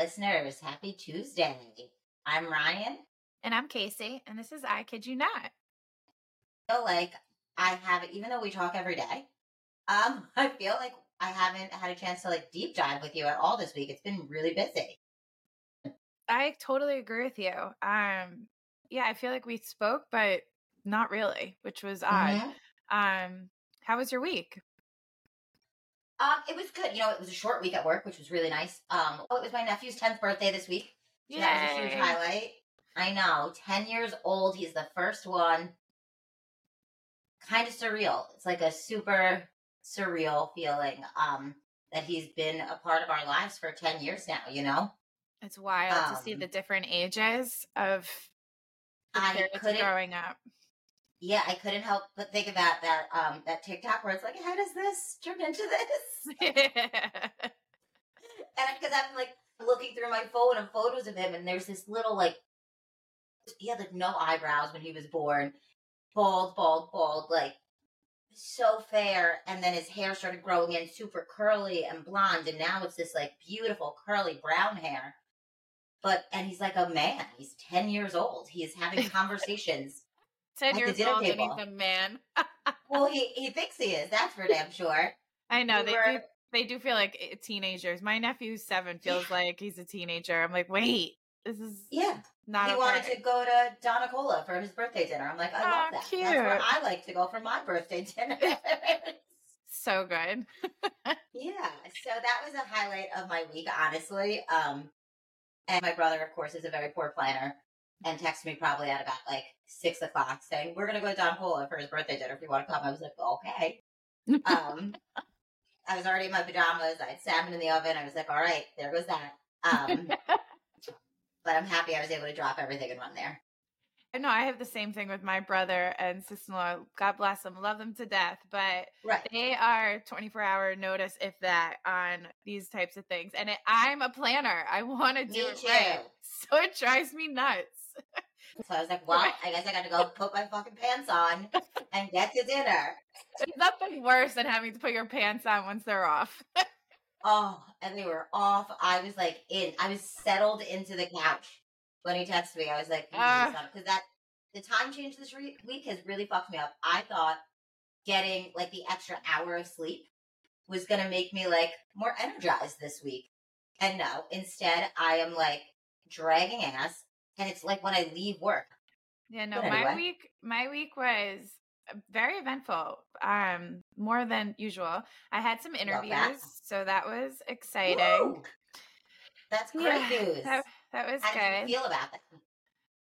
listeners. Happy Tuesday. I'm Ryan. And I'm Casey, and this is I Kid You Not. I feel like I haven't, even though we talk every day, um, I feel like I haven't had a chance to like deep dive with you at all this week. It's been really busy. I totally agree with you. Um, yeah, I feel like we spoke, but not really, which was odd. Mm-hmm. Um, how was your week? Um, it was good. You know, it was a short week at work, which was really nice. Um, oh, it was my nephew's tenth birthday this week. So that was a huge highlight. I know, ten years old. He's the first one. Kind of surreal. It's like a super surreal feeling. Um, that he's been a part of our lives for ten years now. You know, it's wild um, to see um the different ages of the I growing up yeah, I couldn't help but think about that um that TikTok where it's like, how does this turn into this? and because I'm like looking through my phone and photos of him, and there's this little like he had like no eyebrows when he was born, bald, bald, bald, like so fair, and then his hair started growing in super curly and blonde, and now it's this like beautiful curly brown hair. But and he's like a man. He's ten years old. He is having conversations 10 years old and he's a man. well, he, he thinks he is. That's for damn sure. I know. We they, were... do, they do feel like eh, teenagers. My nephew's seven feels yeah. like he's a teenager. I'm like, wait, this is yeah. Not he wanted to go to Donna Cola for his birthday dinner. I'm like, I oh, love that. Cute. That's where I like to go for my birthday dinner. so good. yeah. So that was a highlight of my week, honestly. Um, and my brother, of course, is a very poor planner and texted me probably at about like six o'clock saying, We're gonna go to Don Polo for his birthday dinner if you want to come. I was like, Okay. um I was already in my pajamas, I had salmon in the oven, I was like, All right, there goes that. Um but I'm happy I was able to drop everything and run there. No, I have the same thing with my brother and sister-in-law. God bless them, love them to death. But right. they are 24-hour notice, if that, on these types of things. And it, I'm a planner. I want to do me it too. right, so it drives me nuts. So I was like, well, I guess I got to go put my fucking pants on and get to dinner. There's nothing worse than having to put your pants on once they're off. oh, and they were off. I was like in, I was settled into the couch when he texted me. I was like, because uh, that, the time change this re- week has really fucked me up. I thought getting like the extra hour of sleep was going to make me like more energized this week. And no, instead I am like dragging ass and it's like when I leave work. Yeah, no, anyway. my week my week was uh, very eventful. Um, more than usual. I had some interviews, that. so that was exciting. Woo! That's great yeah, news. That, that was How good. How feel about that?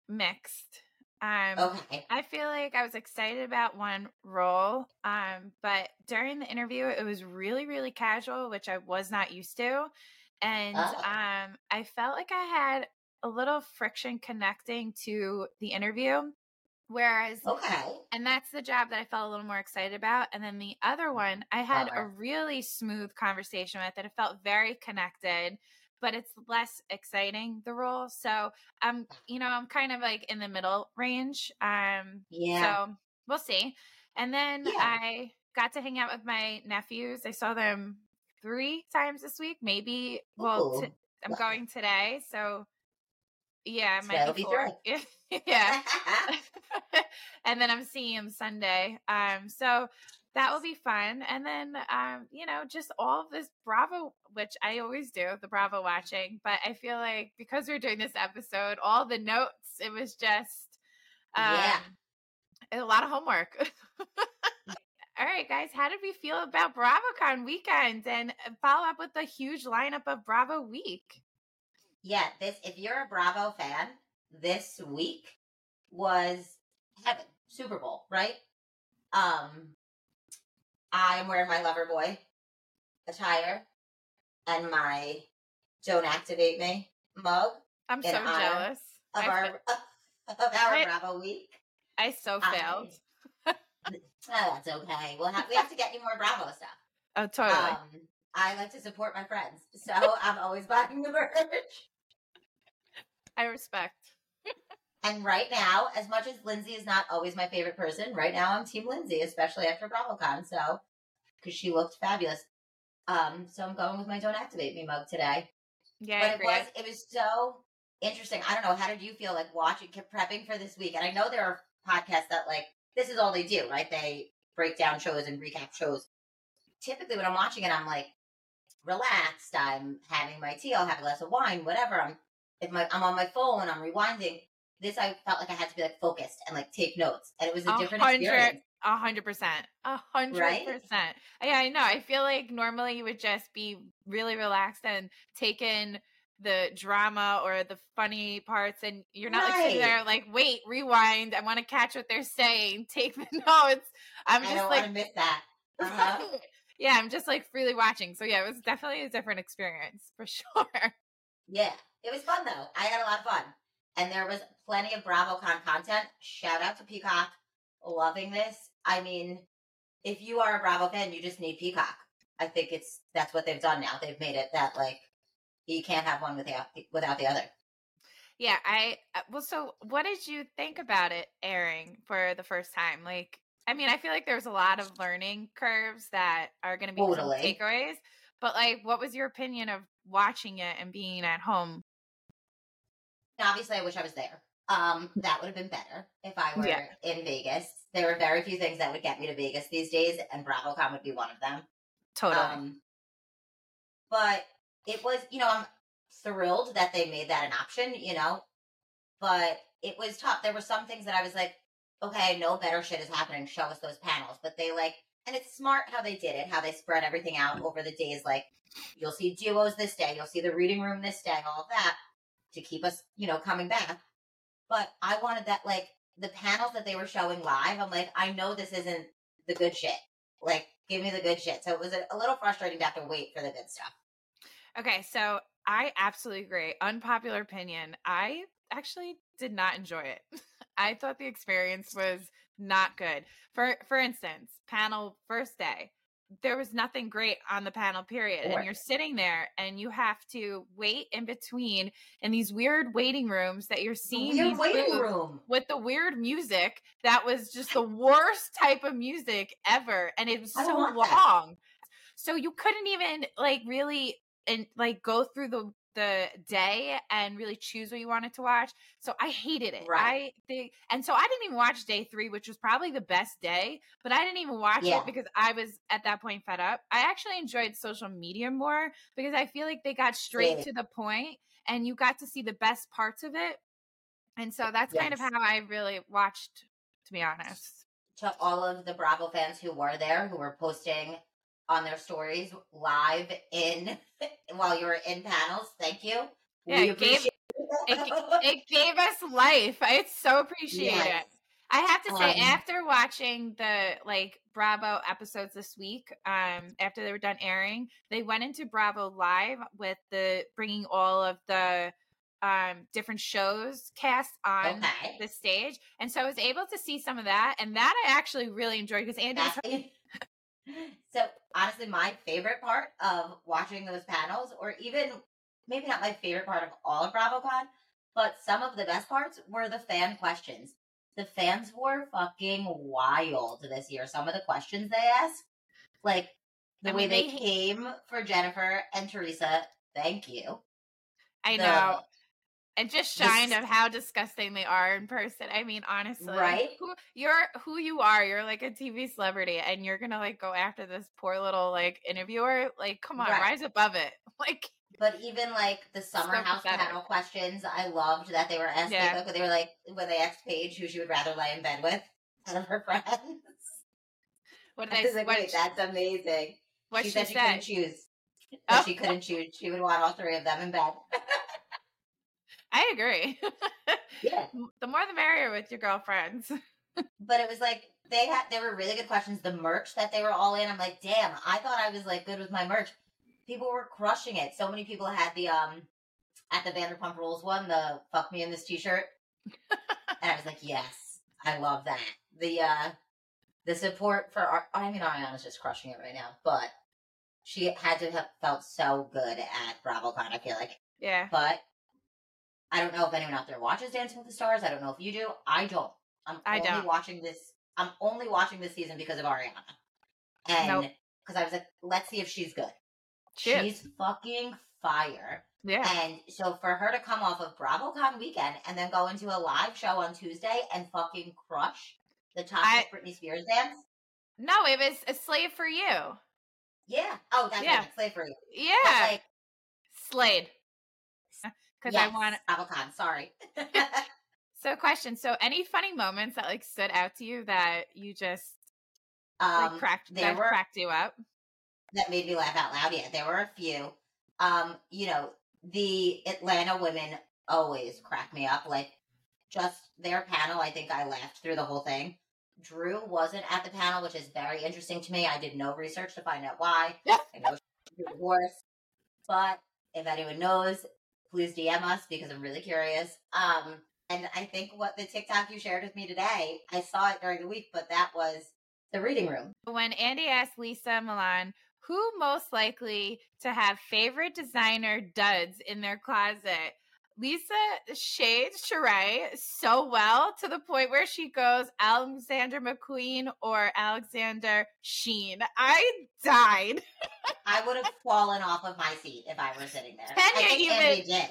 Mixed. Um, okay. I feel like I was excited about one role, um, but during the interview, it was really, really casual, which I was not used to, and oh. um, I felt like I had a little friction connecting to the interview. Whereas, okay. And that's the job that I felt a little more excited about. And then the other one, I had a really smooth conversation with it. It felt very connected, but it's less exciting, the role. So I'm, you know, I'm kind of like in the middle range. Um, yeah. So we'll see. And then yeah. I got to hang out with my nephews. I saw them three times this week, maybe. Well, t- I'm going today. So yeah, might be four. yeah. and then I'm seeing him Sunday. Um, so that will be fun. And then, um, you know, just all of this Bravo, which I always do, the Bravo watching. But I feel like because we're doing this episode, all the notes, it was just, um, yeah, a lot of homework. all right, guys, how did we feel about BravoCon weekend and uh, follow up with the huge lineup of Bravo week? Yeah, this if you're a Bravo fan, this week was heaven. Super Bowl, right? Um I'm wearing my lover boy attire and my Don't Activate Me mug. I'm so jealous. Of our of our I, Bravo week. I so failed. oh, that's okay. We'll have we have to get you more Bravo stuff. Oh, totally. Um, I like to support my friends, so I'm always buying the merch. I respect. and right now, as much as Lindsay is not always my favorite person, right now I'm Team Lindsay, especially after BravoCon. So, because she looked fabulous. Um, so I'm going with my Don't Activate Me mug today. Yeah, but it was it was so interesting. I don't know. How did you feel like watching, prepping for this week? And I know there are podcasts that like this is all they do, right? They break down shows and recap shows. Typically, when I'm watching it, I'm like relaxed. I'm having my tea. I'll have a glass of wine, whatever. I'm if my I'm on my phone. I'm rewinding. This I felt like I had to be like focused and like take notes, and it was a different experience. A hundred percent. A hundred percent. Yeah, I know. I feel like normally you would just be really relaxed and take in the drama or the funny parts and you're not right. like sitting there like wait rewind i want to catch what they're saying take the notes i'm just like miss that uh-huh. yeah i'm just like freely watching so yeah it was definitely a different experience for sure yeah it was fun though i had a lot of fun and there was plenty of BravoCon content shout out to peacock loving this I mean, if you are a Bravo fan, you just need Peacock. I think it's that's what they've done now. They've made it that like you can't have one without without the other. Yeah, I uh, well. So, what did you think about it airing for the first time? Like, I mean, I feel like there's a lot of learning curves that are going to be totally. takeaways. But like, what was your opinion of watching it and being at home? Obviously, I wish I was there. Um, that would have been better if I were yeah. in Vegas. There are very few things that would get me to Vegas these days, and BravoCon would be one of them. Totally. Um, but it was, you know, I'm thrilled that they made that an option, you know, but it was tough. There were some things that I was like, okay, no better shit is happening. Show us those panels. But they like, and it's smart how they did it, how they spread everything out over the days. Like, you'll see duos this day, you'll see the reading room this day, all of that to keep us, you know, coming back. But I wanted that, like, the panels that they were showing live, I'm like, I know this isn't the good shit. Like, give me the good shit. So it was a, a little frustrating to have to wait for the good stuff. Okay, so I absolutely agree. Unpopular opinion. I actually did not enjoy it. I thought the experience was not good. For for instance, panel first day there was nothing great on the panel period and you're sitting there and you have to wait in between in these weird waiting rooms that you're seeing weird waiting room. with the weird music that was just the worst type of music ever and it was so long that. so you couldn't even like really and like go through the the day and really choose what you wanted to watch. So I hated it. Right. I think, and so I didn't even watch day three, which was probably the best day, but I didn't even watch yeah. it because I was at that point fed up. I actually enjoyed social media more because I feel like they got straight yeah. to the point and you got to see the best parts of it. And so that's yes. kind of how I really watched, to be honest. To all of the Bravo fans who were there, who were posting on their stories live in while you were in panels. Thank you. Yeah, it gave, it, it, gave us life. I so appreciate yes. it. I have to say, um, after watching the like Bravo episodes this week, um, after they were done airing, they went into Bravo Live with the bringing all of the um different shows cast on okay. the stage, and so I was able to see some of that, and that I actually really enjoyed because Andy was so honestly, my favorite part of watching those panels, or even maybe not my favorite part of all of BravoCon, but some of the best parts were the fan questions. The fans were fucking wild this year. Some of the questions they asked, like the I way they, they came for Jennifer and Teresa. Thank you. I the, know and just shine of how disgusting they are in person. I mean, honestly, right? Who, you're who you are. You're like a TV celebrity, and you're gonna like go after this poor little like interviewer. Like, come on, right. rise above it. Like, but even like the summer house panel questions, I loved that they were asking. Yeah. Like, they were like when they asked Paige who she would rather lie in bed with, one of her friends. What did I, I like? What, wait, that's amazing. What she, she said she couldn't choose. Oh. She couldn't choose. She would want all three of them in bed. I agree. yeah. The more the merrier with your girlfriends. but it was like they had they were really good questions. The merch that they were all in, I'm like, damn, I thought I was like good with my merch. People were crushing it. So many people had the um at the Vanderpump Rules one, the fuck me in this t shirt. and I was like, yes, I love that. The uh the support for our I mean Ariana's just crushing it right now, but she had to have felt so good at BravoCon, I feel like. Yeah. But I don't know if anyone out there watches Dancing with the Stars. I don't know if you do. I don't. I'm I only don't. watching this. I'm only watching this season because of Ariana, and because nope. I was like, let's see if she's good. She she's is. fucking fire. Yeah. And so for her to come off of BravoCon weekend and then go into a live show on Tuesday and fucking crush the top I- Britney Spears dance. No, it was a slave for you. Yeah. Oh, that's Yeah. right. Slavery. Yeah. Like, Slade. Because yes, I want BravoCon. Sorry. So question. So any funny moments that like stood out to you that you just like um, cracked there that were cracked you up? that made me laugh out loud. Yeah, there were a few. Um, you know, the Atlanta women always crack me up. Like just their panel, I think I laughed through the whole thing. Drew wasn't at the panel, which is very interesting to me. I did no research to find out why. I know she's divorced, but if anyone knows, please DM us because I'm really curious. Um, and I think what the TikTok you shared with me today, I saw it during the week, but that was the reading room. When Andy asked Lisa Milan who most likely to have favorite designer duds in their closet, Lisa shades Sheree so well to the point where she goes Alexander McQueen or Alexander Sheen. I died. I would have fallen off of my seat if I were sitting there. Kenya even- Andy did.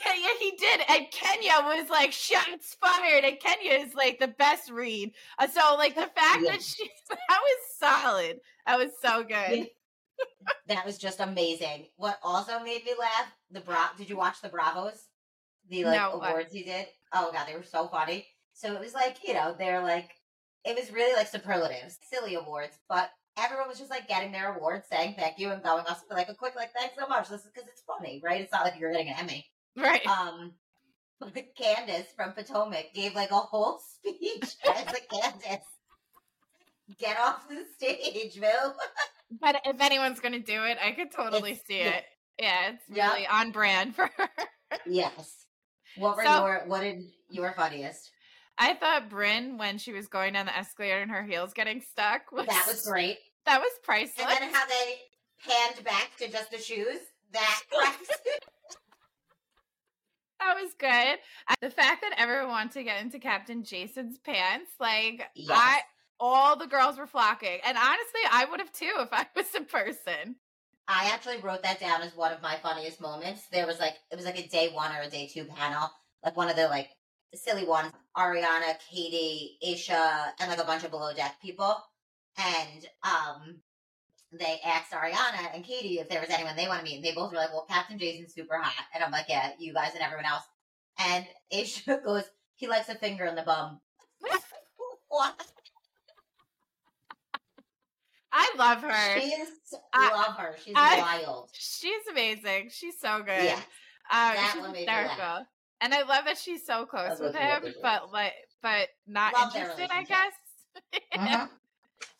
Kenya, he did, and Kenya was like shots fired, and Kenya is like the best read. Uh, So, like the fact Yeah. that she that was solid. That was so good. Yeah. That was just amazing. What also made me laugh, the bra did you watch the Bravos? The like No, what? awards he did? Oh god, they were so funny. So it was like, you know, they're like it was really like superlatives, silly awards, but everyone was just like getting their awards, saying thank you and going off for like a quick like thanks so much. This is because it's funny, right? It's not like you're getting an Emmy. Right. um Candace from Potomac gave like a whole speech. I was like, Candace, get off the stage, Bill. but if anyone's gonna do it, I could totally It's- see it. Yeah, it's Yeah. really on brand for her. yes. What were So- your what did your funniest? I thought Bryn, when she was going down the escalator and her heels getting stuck, was That was great. That was priceless. And then how they panned back to just the shoes. That that was good. The fact that everyone wanted to get into Captain Jason's pants, like Yes. I, all the girls were flocking, and honestly, I would have too if I was a person. I actually wrote that down as one of my funniest moments. There was like it was like a day one or a day two panel, like one of the like silly ones. Ariana, Katie, Aesha, and like a bunch of below deck people. And um they asked Ariana and Katie if there was anyone they want to meet, and they both were like, "Well, Captain Jason's super hot," and I'm like, "Yeah, you guys and everyone else." And Aesha goes, "He likes a finger in the bum." what? I love her. She's I- love her. She's I- wild. She's amazing. She's so good. Yeah. Um, That she's one made me laugh. hysterical. And I love that she's so close with him, but like, but not Love interested. I guess. Mhm.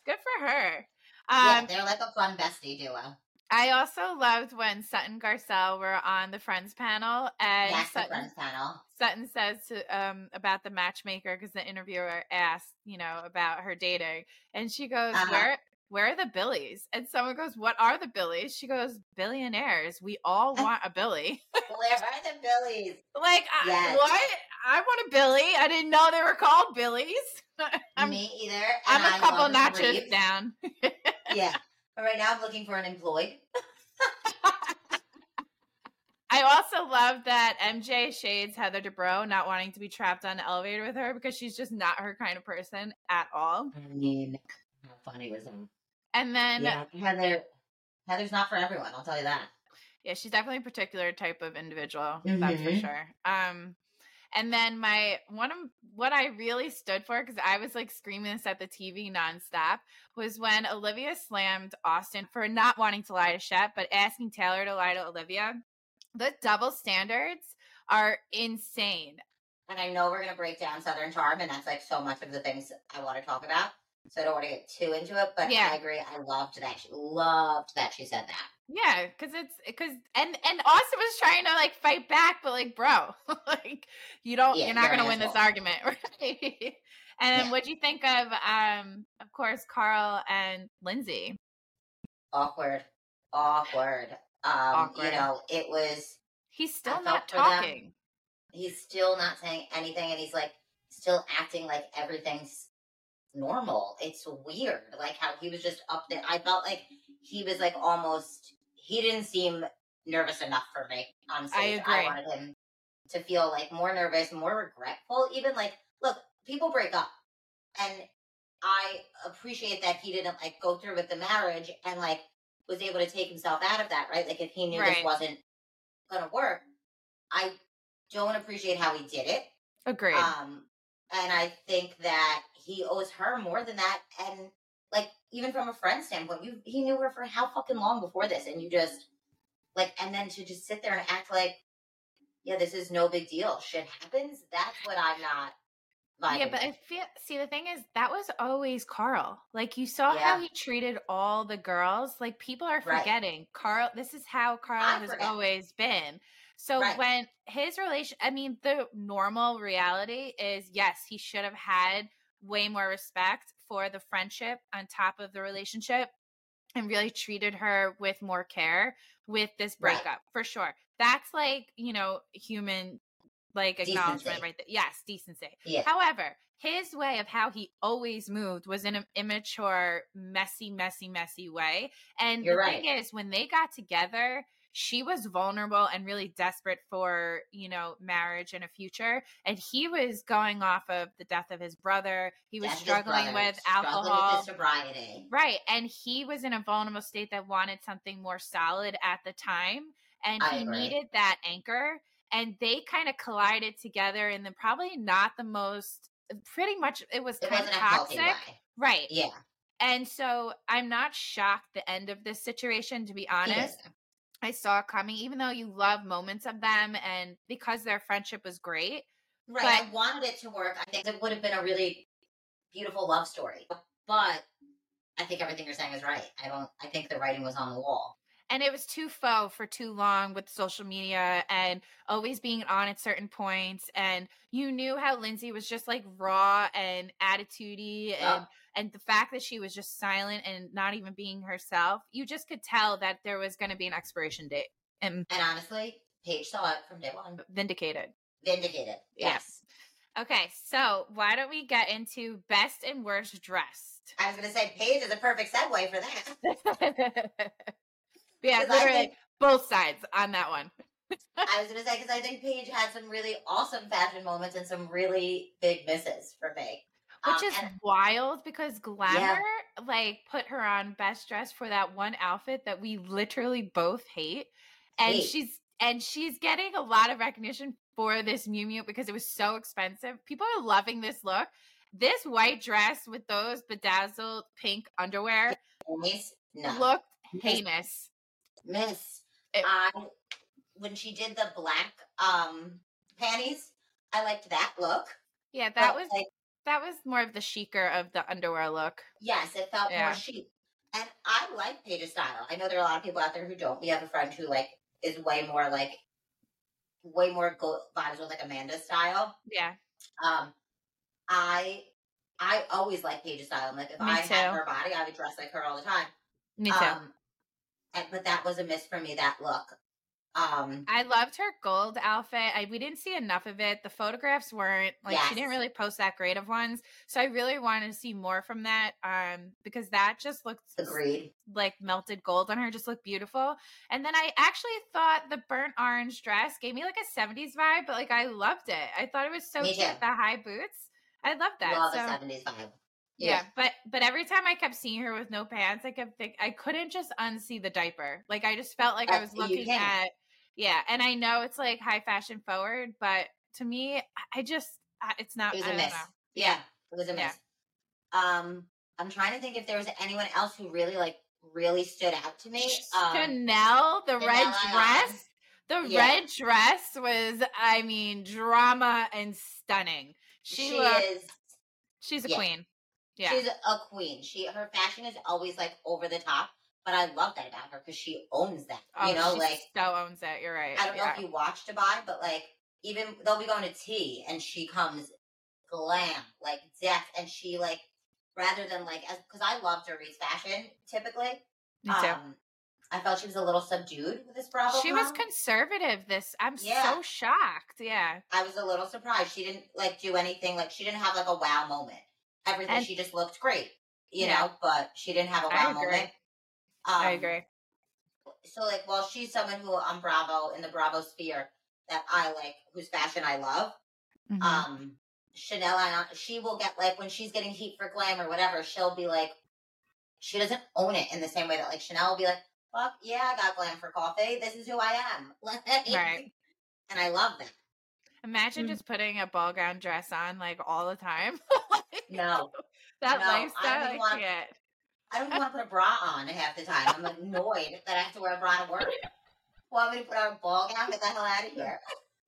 Good for her. yeah, Um, they're like a fun bestie duo. I also loved when Sutton Garcelle were on the Friends panel, and Yes, the Sutton, Friends panel. Sutton says to um about the matchmaker because the interviewer asked, you know, about her dating, and she goes, Uh-huh. "Where where are the Billies?" And someone goes, "What are the Billies?" She goes, "Billionaires. We all want a Billy." Where are the Billies? like I, what? I want a Billy. I didn't know they were called Billies. I'm, Me either. I'm a I couple notches down. Yeah. But right now I'm looking for an employed. I also love that MJ shades Heather Dubrow not wanting to be trapped on the elevator with her because she's just not her kind of person at all. I mean, how funny was that? And then yeah, Heather. Heather's not for everyone. I'll tell you that. Yeah, she's definitely a particular type of individual. That's for Mhm. sure. Um, and then my one of what I really stood for because I was like screaming this at the TV nonstop was when Olivia slammed Austin for not wanting to lie to Shep but asking Taylor to lie to Olivia. The double standards are insane. And I know we're gonna break down Southern Charm, and that's like so much of the things I want to talk about. So I don't want to get too into it, but Yeah. I agree. I loved that. She loved that she said that. Yeah, because it's because and and Austin was trying to like fight back, but like, bro, like you don't, Yeah, you're not gonna win this argument, right? and Yeah. what'd you think of, um, of course, Carl and Lindsay? Awkward, awkward. Um, Awkward. you know, it was. He's still felt not for them. talking. He's still not saying anything, and he's like still acting like everything's normal. It's weird, like how he was just up there. I felt like he was like almost. He didn't seem nervous enough for me on I stage. agree. I wanted him to feel like more nervous, more regretful. Even like, look, people break up, and I appreciate that he didn't like go through with the marriage and like was able to take himself out of that. Right? Like if he knew Right. this wasn't gonna work, I don't appreciate how he did it. Agreed. Um, and I think that he owes her more than that. And like, even from a friend standpoint, you he knew her for how fucking long before this, and you just like, and then to just sit there and act like, yeah, this is no big deal. Shit happens. That's what I'm not. Like. Yeah, but. I feel see the thing is that was always Carl. Like you saw how he treated all the girls. Like people are Right. forgetting Carl. This is how Carl I has forget. always been. So Right. when his relation, I mean, the normal reality is yes, he should have had way more respect for the friendship on top of the relationship and really treated her with more care with this Right. breakup for sure. That's like, you know, human like acknowledgement right there. Yes, decency. Yeah. However, his way of how he always moved was in an immature, messy, messy, messy way. And You're the right. thing is, when they got together, she was vulnerable and really desperate for, you know, marriage and a future. And he was going off of the death of his brother. He was his struggling brother, with struggling alcohol. with sobriety. Right. And he was in a vulnerable state that wanted something more solid at the time. And I he agree. needed that anchor. And they kind of collided together in the probably not the most, pretty much, it was It kind of wasn't a healthy toxic. Right. Yeah. And so I'm not shocked the end of this situation, to be honest. Yeah. I saw coming, even though you love moments of them and because their friendship was great. Right. But- I wanted it to work. I think it would have been a really beautiful love story. But I think everything you're saying is right. I don't I think the writing was on the wall. and it was too faux for too long with social media and always being on at certain points and you knew how lindsay was just like raw and attitudey and. And the fact that she was just silent and not even being herself you just could tell that there was going to be an expiration date and And honestly, Paige saw it from day one. vindicated Vindicated. Yeah. Yes. okay so why don't we get into best and worst dressed I was gonna say Paige is a perfect segue for that. yeah literally think- both sides on that one I was gonna say because I think Paige had some really awesome fashion moments and some really big misses for me. Which Um, is and- wild because glamour like put her on best dress for that one outfit that we literally both hate and Hate. she's and she's getting a lot of recognition for this Miu Miu because it was so expensive people are loving this look this white dress with those bedazzled pink underwear Miss, no, looked Miss- heinous Miss. It- I when she did the black um panties, I liked that look. yeah that but, was like, that was more of the chicer of the underwear look yes, it felt Yeah. more chic. And I like Paige's style. I know there are a lot of people out there who don't. We have a friend who like is way more like way more go vibes with like Amanda's style. yeah Um, I I always like Paige's style. I'm like if Me I too. had her body, I would dress like her all the time. me too Um, and, but that was a miss for me. That look. Um, I loved her gold outfit. I we didn't see enough of it. The photographs weren't like she didn't really post that great of ones. So I really wanted to see more from that. Um, because that just looked agreed. like melted gold on her, just looked beautiful. And then I actually thought the burnt orange dress gave me like a 70s vibe, but like I loved it. I thought it was so Me cute. too. The high boots. I loved that. Love so, the seventies vibe. yeah. but but every time I kept seeing her with no pants, I kept think I couldn't just unsee the diaper. Like I just felt like I Uh, was looking at yeah, and I know it's like high fashion forward, but to me, I- just it's not. It was I a miss. know. Yeah, it was a Yeah. miss. Um, I'm trying to think if there was anyone else who really like really stood out to me. Um, Chanel, the red Chanel dress. The Yeah. red dress was, I mean, drama and stunning. She, she looked, is she's a yeah. queen. Yeah. she's a queen. She her fashion is always like over the top, but I love that about her because she owns that. oh, you know, she like so owns it. You're right. I don't know if you watch Dubai, but like even they'll be going to tea and she comes glam like death, and she like rather than like because I love Dorit's fashion typically. Me too. Um, I felt she was a little subdued with this Bravo. she was conservative. This I'm Yeah. so shocked. Yeah. I was a little surprised. She didn't like do anything. Like she didn't have like a wow moment. Everything And- she just looked great, you Yeah. know. But she didn't have a wow moment. Um, I agree. so like, while she's someone who on Bravo in the Bravo sphere that I like, whose fashion I love. Mm-hmm. Um, Chanel, she will get like when she's getting heat for glam or whatever, she'll be like, she doesn't own it in the same way that like Chanel will be like, fuck yeah, I got glam for coffee. This is who I am. right. And I love that. Imagine mm. just putting a ball gown dress on like all the time. like, no. That no, lifestyle, I, I want, can't. I don't even want to put a bra on half the time. I'm annoyed that I have to wear a bra to work. Want me to put on a ball gown? Get the hell out of here.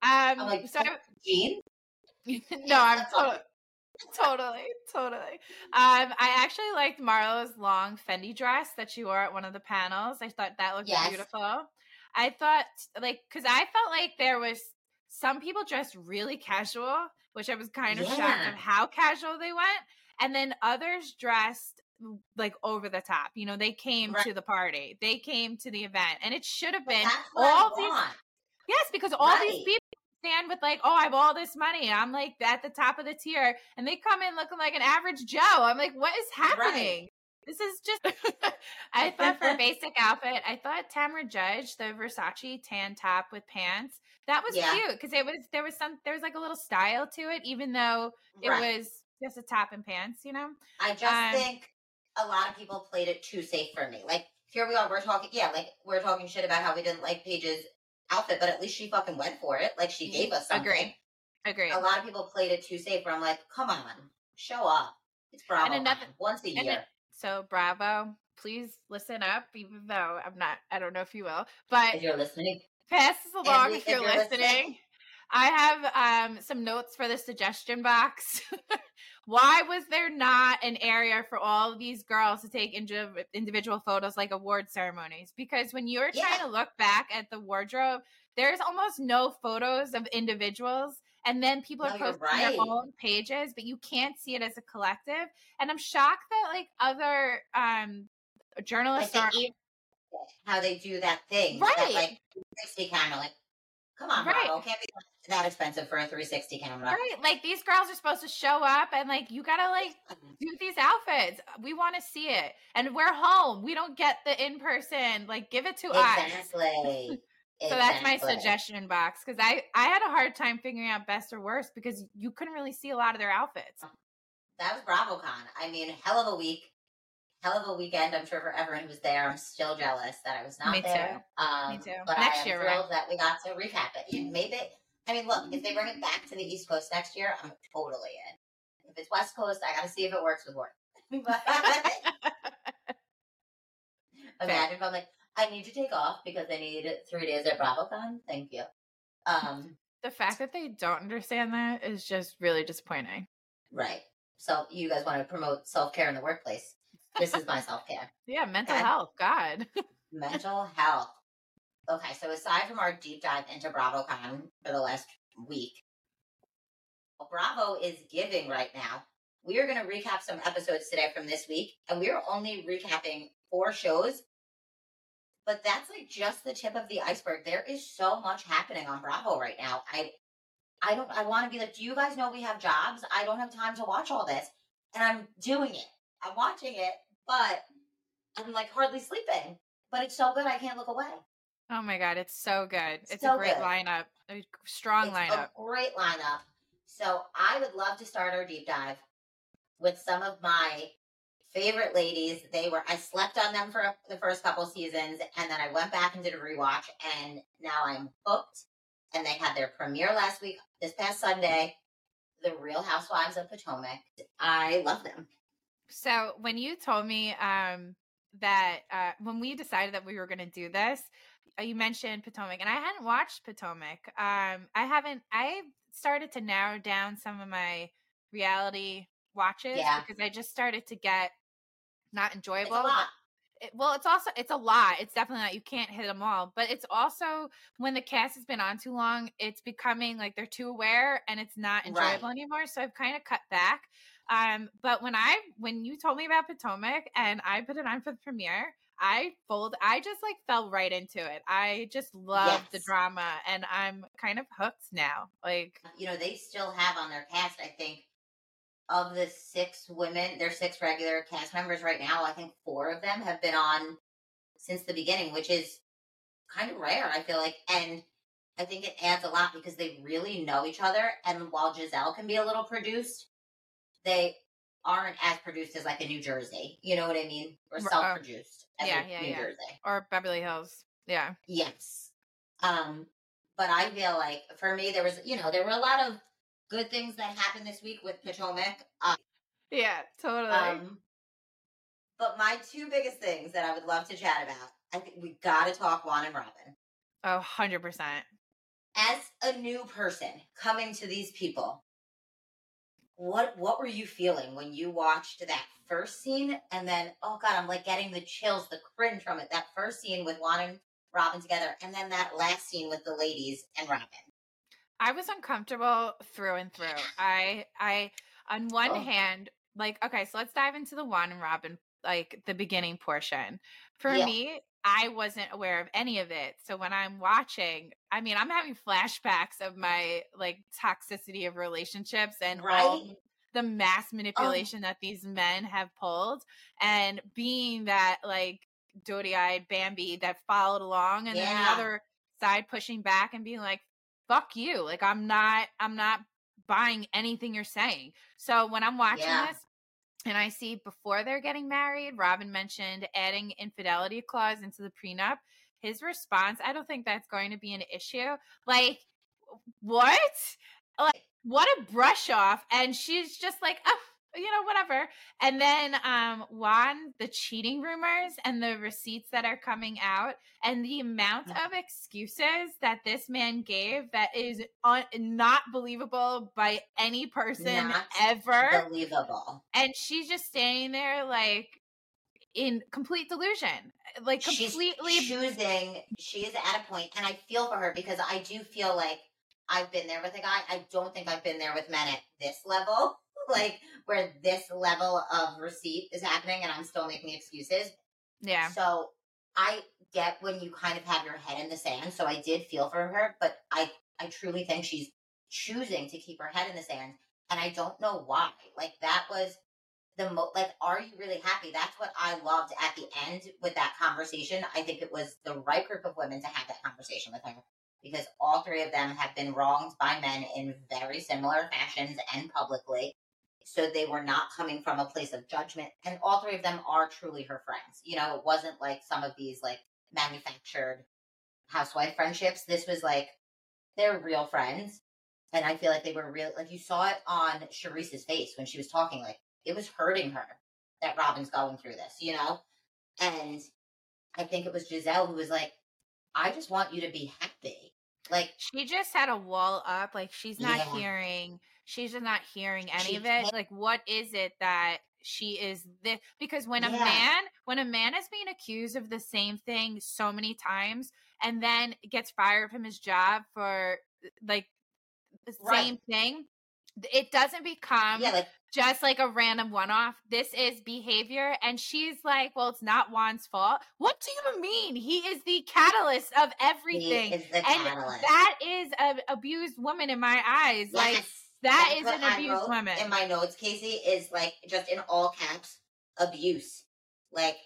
Um, I'm like, so, jeans? no, I'm totally, totally, totally. Um, I actually liked Marlo's long Fendi dress that she wore at one of the panels. I thought that looked yes. beautiful. I thought, like, because I felt like there was some people dressed really casual, which I was kind of yeah. shocked of how casual they went, and then others dressed like over the top. You know, they came right. to the party, they came to the event, and it should have been all these. Yes, because all right. these people stand with like, oh, I have all this money. I'm like at the top of the tier, and they come in looking like an average Joe. I'm like, what is happening? Right. This is just. I thought for a basic outfit, I thought Tamra Judge, the Versace tan top with pants, that was yeah. cute because it was there was some there was like a little style to it, even though it right. was just a top and pants. You know. I just um, think a lot of people played it too safe for me. Like here we are, we're talking, yeah, like we're talking shit about how we didn't like Paige's outfit, but at least she fucking went for it. Like she gave us something. Agree. Agree. A lot of people played it too safe. Where I'm like, come on, show up. It's Bravo. And another, once a year. so Bravo, please listen up. Even though I'm not, I don't know if you will, but if you're listening, pass this along if, if, you're, you're listening. listening. I have um, some notes for the suggestion box. Why was there not an area for all of these girls to take individual photos like award ceremonies? Because when you're yeah. trying to look back at the wardrobe, there's almost no photos of individuals. And then people no, are posting right. their own pages, but you can't see it as a collective. And I'm shocked that like other um journalists like are how they do that thing. Right. That, like 60 camera, like Come on, right. Bravo. Can't be that expensive for a 360 camera. Right. Like these girls are supposed to show up and like you gotta like do these outfits. We want to see it. And we're home. We don't get the in person. Like give it to exactly. us. Exactly. so that's my suggestion box because I I had a hard time figuring out best or worst because you couldn't really see a lot of their outfits. Oh, that was BravoCon. I mean, hell of a week hell of a weekend. I'm sure for everyone who was there. I'm still jealous that I was not Me there. Too. Um, Me too. But next I am year, thrilled right? that we got to recap it. Maybe. I mean, look, if they bring it back to the East Coast next year, I'm totally in. If it's West Coast, I got to see if it works with work. Imagine if I'm like, I need to take off because I need three days at BravoCon. Thank you. Um, the fact that they don't understand that is just really disappointing. Right. So you guys want to promote self care in the workplace? This is my self care. Yeah, mental health. God. mental health. Okay, so aside from our deep dive into BravoCon for the last week, Bravo is giving right now. We are going to recap some episodes today from this week, and we are only recapping four shows. But that's like just the tip of the iceberg. There is so much happening on Bravo right now. I, I don't. I want to be like, do you guys know we have jobs? I don't have time to watch all this, and I'm doing it. I'm watching it, but I'm like hardly sleeping. But it's so good, I can't look away. Oh my god, it's so good! It's so a great good. lineup, a strong it's lineup, a great lineup. So I would love to start our deep dive with some of my favorite ladies. They were I slept on them for the first couple seasons, and then I went back and did a rewatch, and now I'm hooked. And they had their premiere last week, this past Sunday. The Real Housewives of Potomac. I love them. So when you told me um, that uh, when we decided that we were going to do this, uh, you mentioned Potomac, and I hadn't watched Potomac. Um, I haven't. I started to narrow down some of my reality watches yeah. because I just started to get not enjoyable. It, well, it's also it's a lot. It's definitely not you can't hit them all, but it's also when the cast has been on too long, it's becoming like they're too aware and it's not enjoyable right. anymore. So I've kind of cut back. Um, but when I when you told me about Potomac and I put it on for the premiere, I fold I just like fell right into it. I just love yes. the drama and I'm kind of hooked now. Like you know, they still have on their cast, I think, of the six women, there's six regular cast members right now. I think four of them have been on since the beginning, which is kind of rare, I feel like. And I think it adds a lot because they really know each other. And while Gizelle can be a little produced, they aren't as produced as like a New Jersey. You know what I mean? Or self produced. yeah, yeah, New yeah. Jersey. Or Beverly Hills. Yeah. Yes. Um, but I feel like for me there was you know, there were a lot of good things that happened this week with Potomac. Um, yeah, totally. Um, but my two biggest things that I would love to chat about, I think we gotta talk Juan and Robin. Oh, 100%. As a new person coming to these people, what what were you feeling when you watched that first scene and then oh god i'm like getting the chills the cringe from it that first scene with juan and robin together and then that last scene with the ladies and robin i was uncomfortable through and through i i on one oh. hand like okay so let's dive into the juan and robin like the beginning portion for yeah. me I wasn't aware of any of it. So when I'm watching, I mean, I'm having flashbacks of my like toxicity of relationships and right. all the mass oh. manipulation oh. that these men have pulled and being that like doty-eyed Bambi that followed along and yeah. then the other side pushing back and being like, fuck you. Like I'm not I'm not buying anything you're saying. So when I'm watching yeah. this, and I see before they're getting married, Robin mentioned adding infidelity clause into the prenup. His response, I don't think that's going to be an issue. Like, what? Like, what a brush off. And she's just like, oh, you know, whatever. And then um Juan, the cheating rumors and the receipts that are coming out and the amount of excuses that this man gave that is un- not believable by any person not ever. Believable. And she's just standing there like in complete delusion. Like completely she's choosing is at a point and I feel for her because I do feel like I've been there with a guy. I don't think I've been there with men at this level like where this level of receipt is happening and I'm still making excuses. Yeah. So I get when you kind of have your head in the sand. So I did feel for her, but I I truly think she's choosing to keep her head in the sand, and I don't know why. Like that was the mo like are you really happy that's what i loved at the end with that conversation i think it was the right group of women to have that conversation with her because all three of them have been wronged by men in very similar fashions and publicly so they were not coming from a place of judgment. And all three of them are truly her friends. You know, it wasn't like some of these like manufactured housewife friendships. This was like they're real friends. And I feel like they were real like you saw it on Charrisse's face when she was talking, like it was hurting her that Robin's going through this, you know? And I think it was Gizelle who was like, I just want you to be happy. Like she just had a wall up, like she's not yeah. hearing she's just not hearing any she of it. Like, what is it that she is this? Because when yeah. a man, when a man is being accused of the same thing so many times and then gets fired from his job for like the right. same thing, it doesn't become yeah, like, just like a random one off. This is behavior. And she's like, well, it's not Juan's fault. What do you mean? He is the catalyst of everything. and catalyst. that is an abused woman in my eyes. Yes. Like, that is an abuse woman. In my notes, Casey is like just in all caps abuse. Like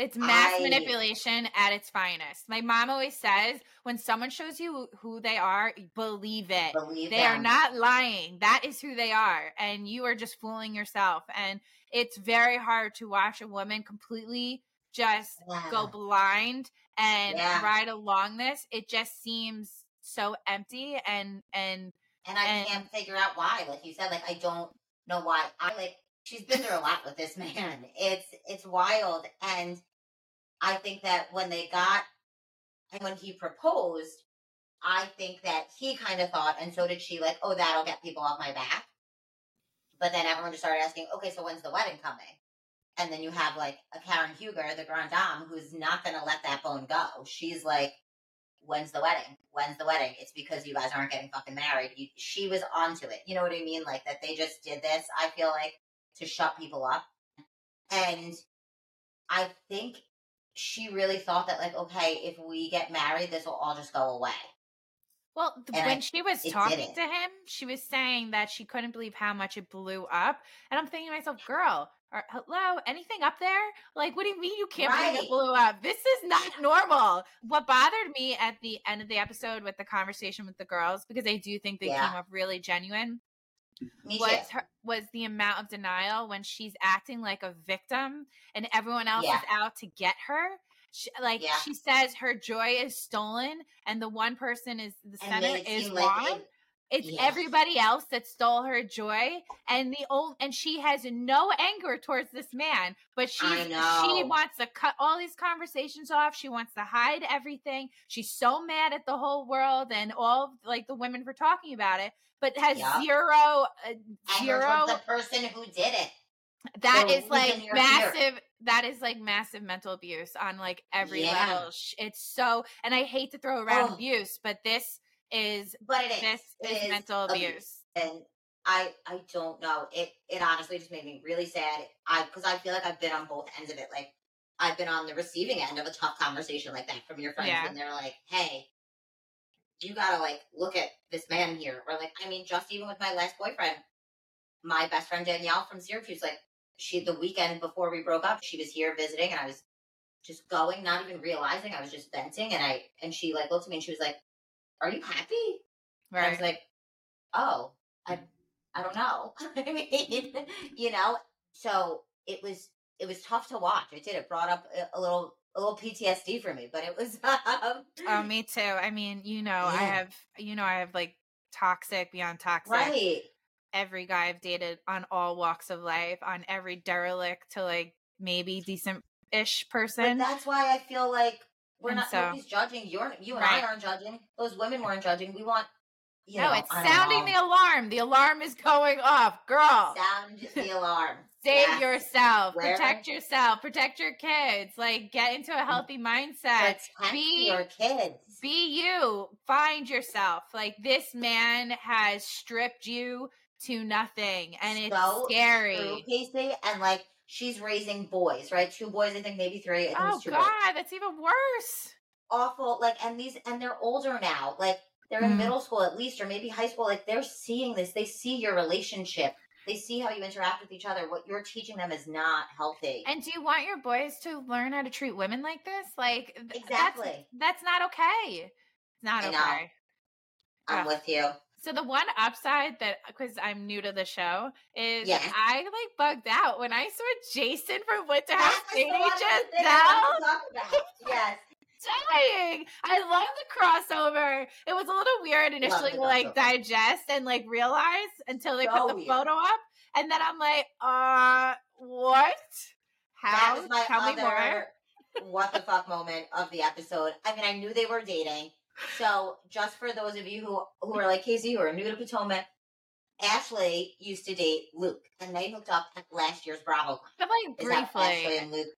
it's mass I, manipulation at its finest. My mom always says when someone shows you who they are, believe it. Believe they them. are not lying. That is who they are. And you are just fooling yourself. And it's very hard to watch a woman completely just yeah. go blind and yeah. ride along this. It just seems so empty and and and I and, can't figure out why. Like you said, like I don't know why. I like she's been through a lot with this man. It's it's wild, and I think that when they got and when he proposed, I think that he kind of thought, and so did she, like, oh, that'll get people off my back. But then everyone just started asking, okay, so when's the wedding coming? And then you have like a Karen Huger, the grand dame, who's not going to let that bone go. She's like, when's the wedding? When's the wedding? It's because you guys aren't getting fucking married. You, she was onto it. You know what I mean? Like that they just did this, I feel like, to shut people up. And I think she really thought that, like, okay, if we get married, this will all just go away. Well, when I, she was talking to him, she was saying that she couldn't believe how much it blew up. And I'm thinking to myself, girl, or, hello, anything up there? Like, what do you mean you can't right. believe it blew up? This is not normal. What bothered me at the end of the episode with the conversation with the girls, because I do think they yeah. came up really genuine, me was her, was the amount of denial when she's acting like a victim and everyone else yeah. is out to get her. She, like yeah. she says, her joy is stolen, and the one person is the center is wrong. Like it's yes. everybody else that stole her joy, and the old and she has no anger towards this man, but she she wants to cut all these conversations off. She wants to hide everything. She's so mad at the whole world and all like the women for talking about it, but has yep. zero uh, zero the person who did it. That is like massive. That is like massive mental abuse on like every yeah. level. It's so, and I hate to throw around oh. abuse, but this is but it is this it is, mental abuse. abuse. and i i don't know it it honestly just made me really sad i because i feel like i've been on both ends of it like i've been on the receiving end of a tough conversation like that from your friends yeah. and they're like hey you gotta like look at this man here or like i mean just even with my last boyfriend my best friend danielle from syracuse like she the weekend before we broke up she was here visiting and i was just going not even realizing i was just venting and i and she like looked at me and she was like are you happy? Right. And I was like, oh, I, mm. I don't know. I mean, you know, so it was, it was tough to watch. It did. It brought up a, little, a little PTSD for me, but it was. Um, oh, me too. I mean, you know, yeah. I have, you know, I have like toxic beyond toxic. Right. Every guy I've dated on all walks of life, on every derelict to like maybe decent ish person. But that's why I feel like we're and not so, nobody's judging. You're you and right. I aren't judging. Those women weren't judging. We want you no, know, it's sounding the alarm. The alarm is going off, girl. Sound the alarm. Save yes. yourself. Where? Protect yourself. Protect your kids. Like get into a healthy mindset. Protect be your kids. Be you. Find yourself. Like this man has stripped you to nothing, and it's so scary. True, Casey, and like she's raising boys, right? Two boys, I think, maybe three. oh God, boys. that's even worse. Awful. Like, and these, and they're older now. Like, they're in mm. middle school at least, or maybe high school. Like, they're seeing this. They see your relationship. They see how you interact with each other. What you're teaching them is not healthy. And do you want your boys to learn how to treat women like this? Like, exactly. That's, that's not okay. It's not okay. I'm with you. So the one upside that because I'm new to the show is. I like bugged out when I saw Jason from Winter House dating Gizelle. Yes. Dying. I love the crossover. It was a little weird initially to like digest and like realize until they so put the weird. photo up. And then I'm like, uh, what? How? That was my Tell me more. what the fuck moment of the episode. I mean, I knew they were dating. So, just for those of you who who are like Casey, who are new to Potomac, Ashley used to date Luke, and they hooked up at last year's Bravo. But like briefly, Ashley and Luke.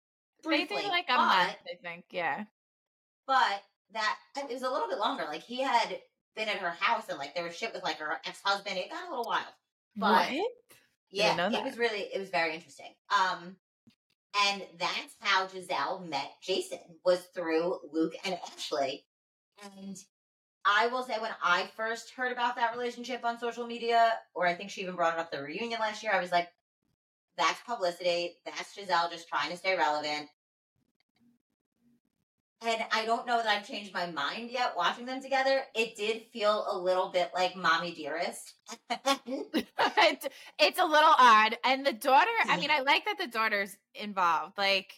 Briefly, they like a but, month, I think. Yeah. But that it was a little bit longer. Like he had been at her house, and like there was shit with like her ex husband. It got a little wild. But what? yeah, it was really it was very interesting. Um, and that's how Gizelle met Jason was through Luke and Ashley. And I will say, when I first heard about that relationship on social media, or I think she even brought it up the reunion last year, I was like, that's publicity. That's Gizelle just trying to stay relevant. And I don't know that I've changed my mind yet watching them together. It did feel a little bit like Mommy Dearest. it's a little odd. And the daughter, I mean, I like that the daughter's involved. Like,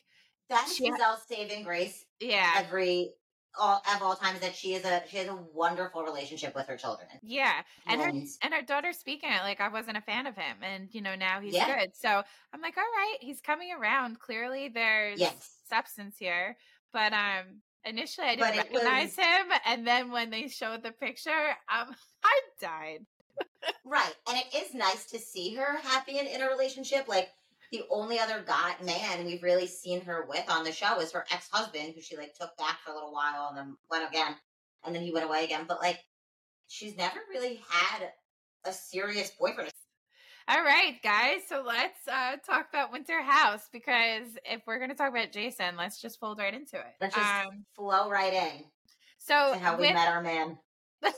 that's she, Gizelle's saving grace. Yeah. Every all of all times that she is a she has a wonderful relationship with her children. Yeah, and, and her and her daughter speaking it like I wasn't a fan of him, and you know now he's yeah. good. So I'm like, all right, he's coming around. Clearly, there's yes. substance here, but um. Initially, I didn't recognize was, him, and then when they showed the picture, um, I died. right, and it is nice to see her happy and in a relationship. Like the only other guy man we've really seen her with on the show is her ex husband, who she like took back for a little while and then went again, and then he went away again. But like, she's never really had a serious boyfriend. All right, guys. So let's uh, talk about Winter House because if we're going to talk about Jason, let's just fold right into it. Let's just um, flow right in. So how we met our man.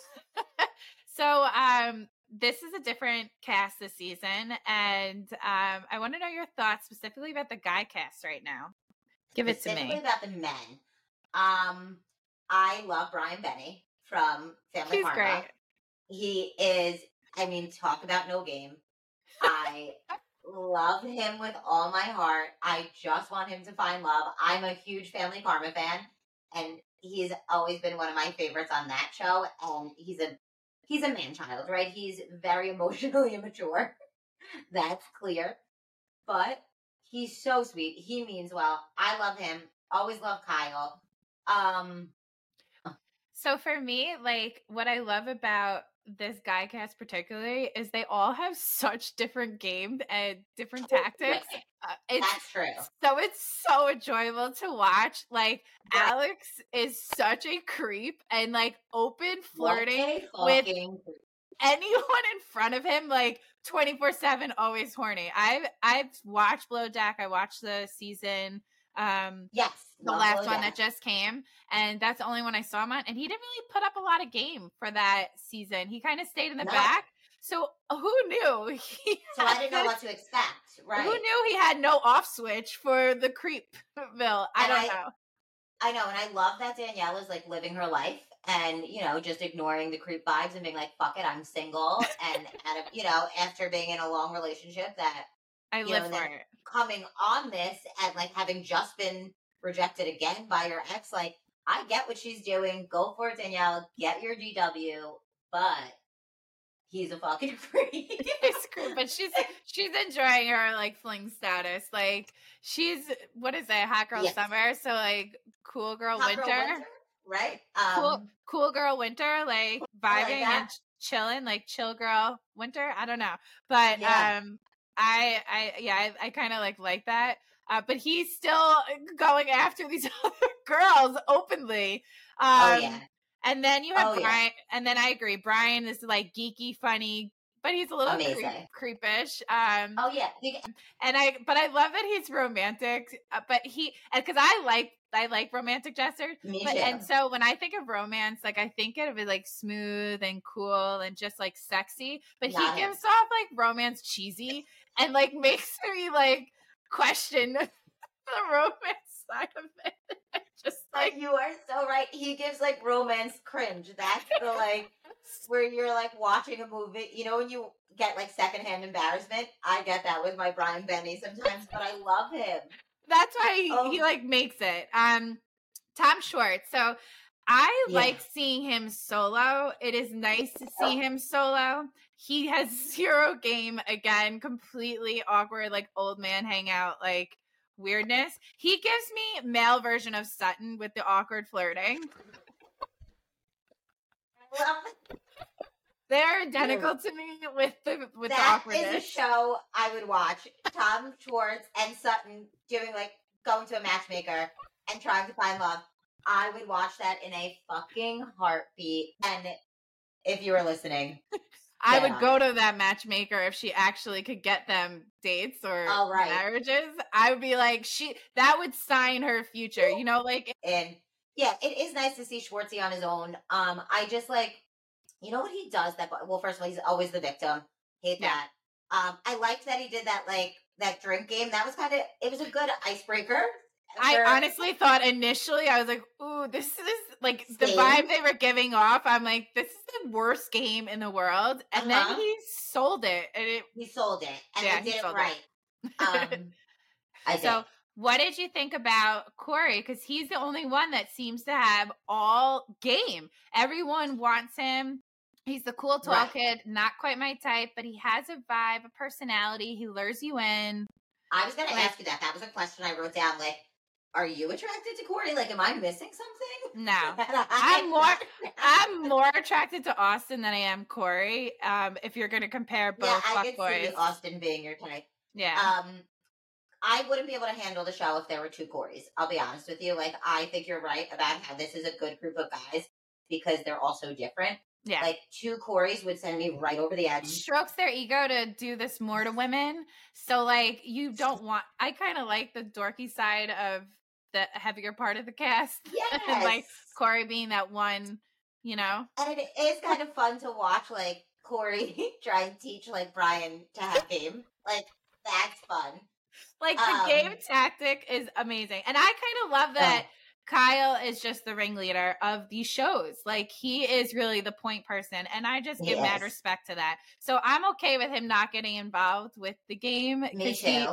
so um this is a different cast this season and um I want to know your thoughts specifically about the guy cast right now. Give it to me. about the men. Um I love Brian Benni from Family He's Karma. great. He is I mean talk about no game. I love him with all my heart. I just want him to find love. I'm a huge Family Karma fan, and he's always been one of my favorites on that show. And he's a he's a man child, right? He's very emotionally immature. That's clear, but he's so sweet. He means well. I love him. Always love Kyle. Um, So for me, like what I love about this guy cast particularly is they all have such different games and different tactics. Uh, it's that's true. so it's so enjoyable to watch. Like Yeah. Alex is such a creep and like open flirting with anyone in front of him like 24/7 always horny. I've I've watched Blow Jack. I watched the season um yes, the last one that just came and that's the only one I saw him on and he didn't really put up a lot of game for that season. He kind of stayed in the No. back. So who knew So I didn't know what to expect. Right. Who knew he had no off switch for the creepville? I And don't I- know. I know, and I love that Danielle is like living her life and you know just ignoring the creep vibes and being like, "Fuck it, I'm single." and out of you know after being in a long relationship, that I you live know, for it. coming on this and like having just been rejected again by your ex, like I get what she's doing. Go for it, Danielle. Get your GW, but he's a fucking freak. But she's she's enjoying her like fling status. Like she's what is it, hot girl Yes. summer? So like cool girl winter, girl right? Um, cool cool girl winter, like vibing that. and chilling, like chill girl winter. I don't know, but Yeah. um, I I yeah I, I kind of like like that. Uh, but he's still going after these other girls openly. Um, oh yeah, and then you have Oh, yeah. Brian, and then I agree. Brian is like geeky, funny, but he's a little creep, creepish. Um, oh yeah. And I, but I love that he's romantic. Uh, but he, because I like, I like romantic gestures. Me But too. and so when I think of romance, like I think of it like smooth and cool and just like sexy. But he gives off like romance cheesy and like makes me like question the romance side of it. just Like you are so right. He gives like romance cringe. That's the like where you're like watching a movie. You know when you get like secondhand embarrassment. I get that with my Brian Benni sometimes, but I love him. That's why he, Oh. he like makes it. Um, Tom Schwartz. So I Yeah. like seeing him solo. It is nice to Oh. see him solo. He has zero game again, completely awkward, like old man hangout, like weirdness. He gives me male version of Sutton with the awkward flirting. I love it. They're identical to me with the with the That is a show I would watch. Tom Schwartz and Sutton doing like going to a matchmaker and trying to find love. I would watch that in a fucking heartbeat. And if you were listening, I Yeah. would go to that matchmaker if she actually could get them dates or Oh, right. marriages. I would be like, she that would sign her future. You know, like and yeah, it is nice to see Schwartzy on his own. Um, I just like, you know what he does that. Well, first of all, he's always the victim. Hate Yeah. that. Um, I liked that he did that like that drink game. That was kind of it was a good icebreaker. I honestly thought initially I was like, ooh, this is like the vibe they were giving off. I'm like, this is the worst game in the world. And Uh-huh. then he sold it. And it he sold it and Yeah, did it sold it. right. Um, I so did. what did you think about Corey? Because he's the only one that seems to have all game. Everyone wants him. He's the cool tall Right. kid, not quite my type, but he has a vibe, a personality. He lures you in. I was gonna ask you that. That was a question I wrote down. Like, are you attracted to Corey? Like, am I missing something? No. I'm more I'm more attracted to Austin than I am Corey. Um, if you're gonna compare both yeah, I could boys. see Austin being your type. Yeah. Um, I wouldn't be able to handle the show if there were two Corys. I'll be honest with you. Like, I think you're right about how this is a good group of guys because they're all so different. yeah. Like, two Corys would send me right over the edge. strokes their ego to do this more to women. So like you don't want I kind of like the dorky side of the heavier part of the cast. Yes. like Corey being that one, you know? And it is kind of fun to watch like Corey try and teach like Brian to have game. Like that's fun. Like the um, game tactic is amazing. And I kind of love that yeah. Kyle is just the ringleader of these shows. Like he is really the point person, and I just give mad respect to that. So I'm okay with him not getting involved with the game. Me too.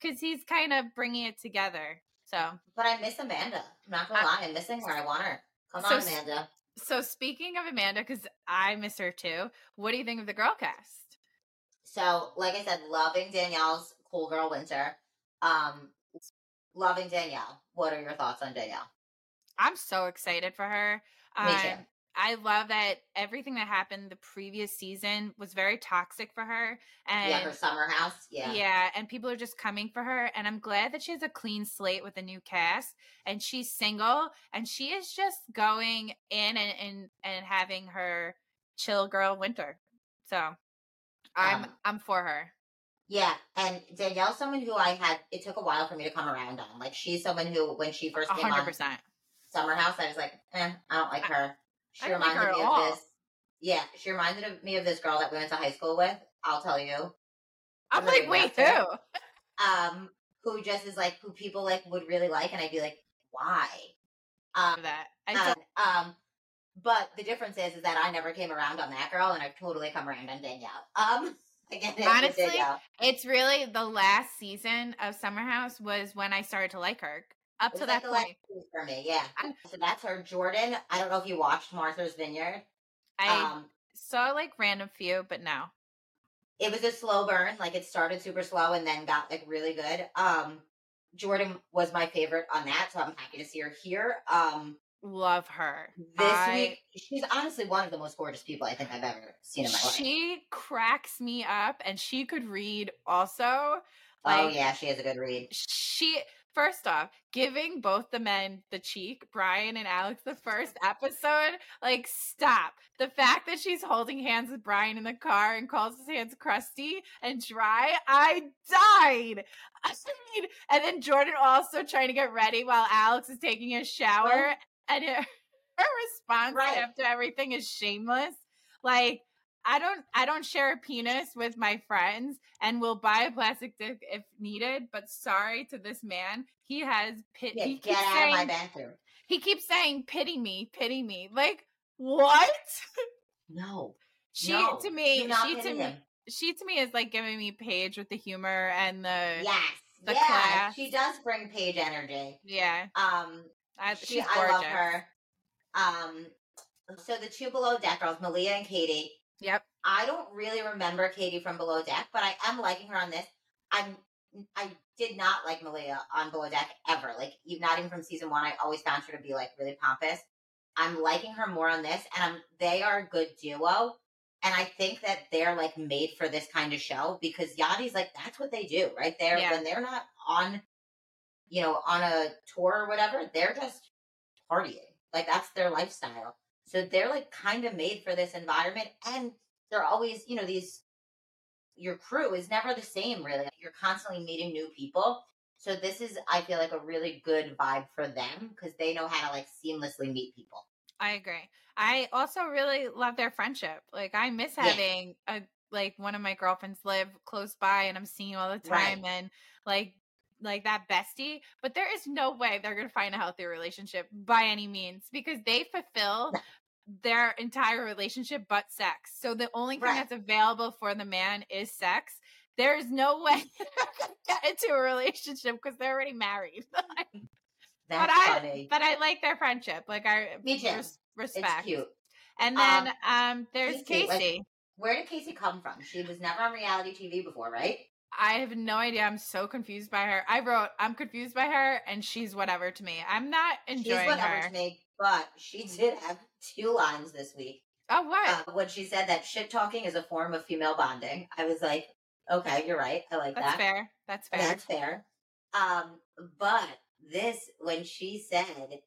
Because he, he's kind of bringing it together. So, but I miss Amanda. I'm not gonna lie, I'm missing her. I want her. Come so, on, Amanda. So speaking of Amanda, because I miss her too. What do you think of the girl cast? So, like I said, loving Danielle's cool girl winter. Um, loving Danielle. What are your thoughts on Danielle? I'm so excited for her. Me too. I love that everything that happened the previous season was very toxic for her. And yeah, her summer house. Yeah. Yeah. And people are just coming for her. And I'm glad that she has a clean slate with a new cast and she's single and she is just going in and and, and having her chill girl winter. So I'm um, I'm for her. Yeah, and Danielle's someone who I had. It took a while for me to come around on. Like she's someone who, when she first came 100%. on Summer House, I was like, eh, I don't like her. She reminded like her me of this. Yeah, she reminded of me of this girl that we went to high school with. I'll tell you. I'm like, wait, who? Um, who just is like who people like would really like, and I'd be like, why? Um, that I um, um, but the difference is, is that I never came around on that girl, and I've totally come around on Danielle. Um. Again, Honestly, it's really the last season of Summer House was when I started to like her. Up to that point for me, yeah. So that's her, Jordan. I don't know if you watched Martha's Vineyard. I um, saw like random few, but no. It was a slow burn. Like it started super slow and then got like really good. Um, Jordan was my favorite on that, so I'm happy to see her here. Um, love her. This I, week, she's honestly one of the most gorgeous people I think I've ever seen in my life. She cracks me up, and she could read also. Oh, like, oh yeah, she has a good read. She first off, giving both the men the cheek, Brian and Alex, the first episode, like, stop. The fact that she's holding hands with Brian in the car and calls his hands crusty and dry, I died. I mean, and then Jordan also trying to get ready while Alex is taking a shower, and her, her response right. after everything is shameless. Like, I don't I don't share a penis with my friends and will buy a plastic dick if needed, but sorry to this man. He has pit yeah, he get out saying, of my bathroom. He keeps saying pity me, pity me. Like what? No. She no, to me she to me she to me is like giving me Paige with the humor and the Yes. The yeah, class. she does bring Paige energy. Yeah. Um I, she, I love her. Um so the two below deck girls, Malia and Katie, Yep. I don't really remember Katie from Below Deck, but I am liking her on this. I'm I did not like Malia on Below Deck ever. Like not even from season one. I always found her to be like really pompous. I'm liking her more on this, and I'm they are a good duo. And I think that they're like made for this kind of show because Yachty's like that's what they do, right? There yeah. when they're not on, you know, on a tour or whatever, they're just partying. Like that's their lifestyle. So they're like kind of made for this environment and they're always, you know, these your crew is never the same really. You're constantly meeting new people. So this is I feel like a really good vibe for them because they know how to like seamlessly meet people. I agree. I also really love their friendship. Like I miss having yeah. a like one of my girlfriends live close by and I'm seeing you all the time right. and like like that bestie, but there is no way they're going to find a healthy relationship by any means because they fulfill their entire relationship but sex. So the only thing right. that's available for the man is sex. There's no way get into a relationship because they're already married. that's but funny. I, but I like their friendship. Like I Me too. Res- respect. It's cute. And then um, um there's Casey. Casey. Like, where did Casey come from? She was never on reality TV before, right? I have no idea. I'm so confused by her. I wrote, I'm confused by her, and she's whatever to me. I'm not enjoying her. she's whatever her. to me, but she did have two lines this week. Oh, what? Uh, when she said that shit talking is a form of female bonding, I was like, okay, you're right. I like That's that. fair. That's fair. That's fair. Um, but this, when she said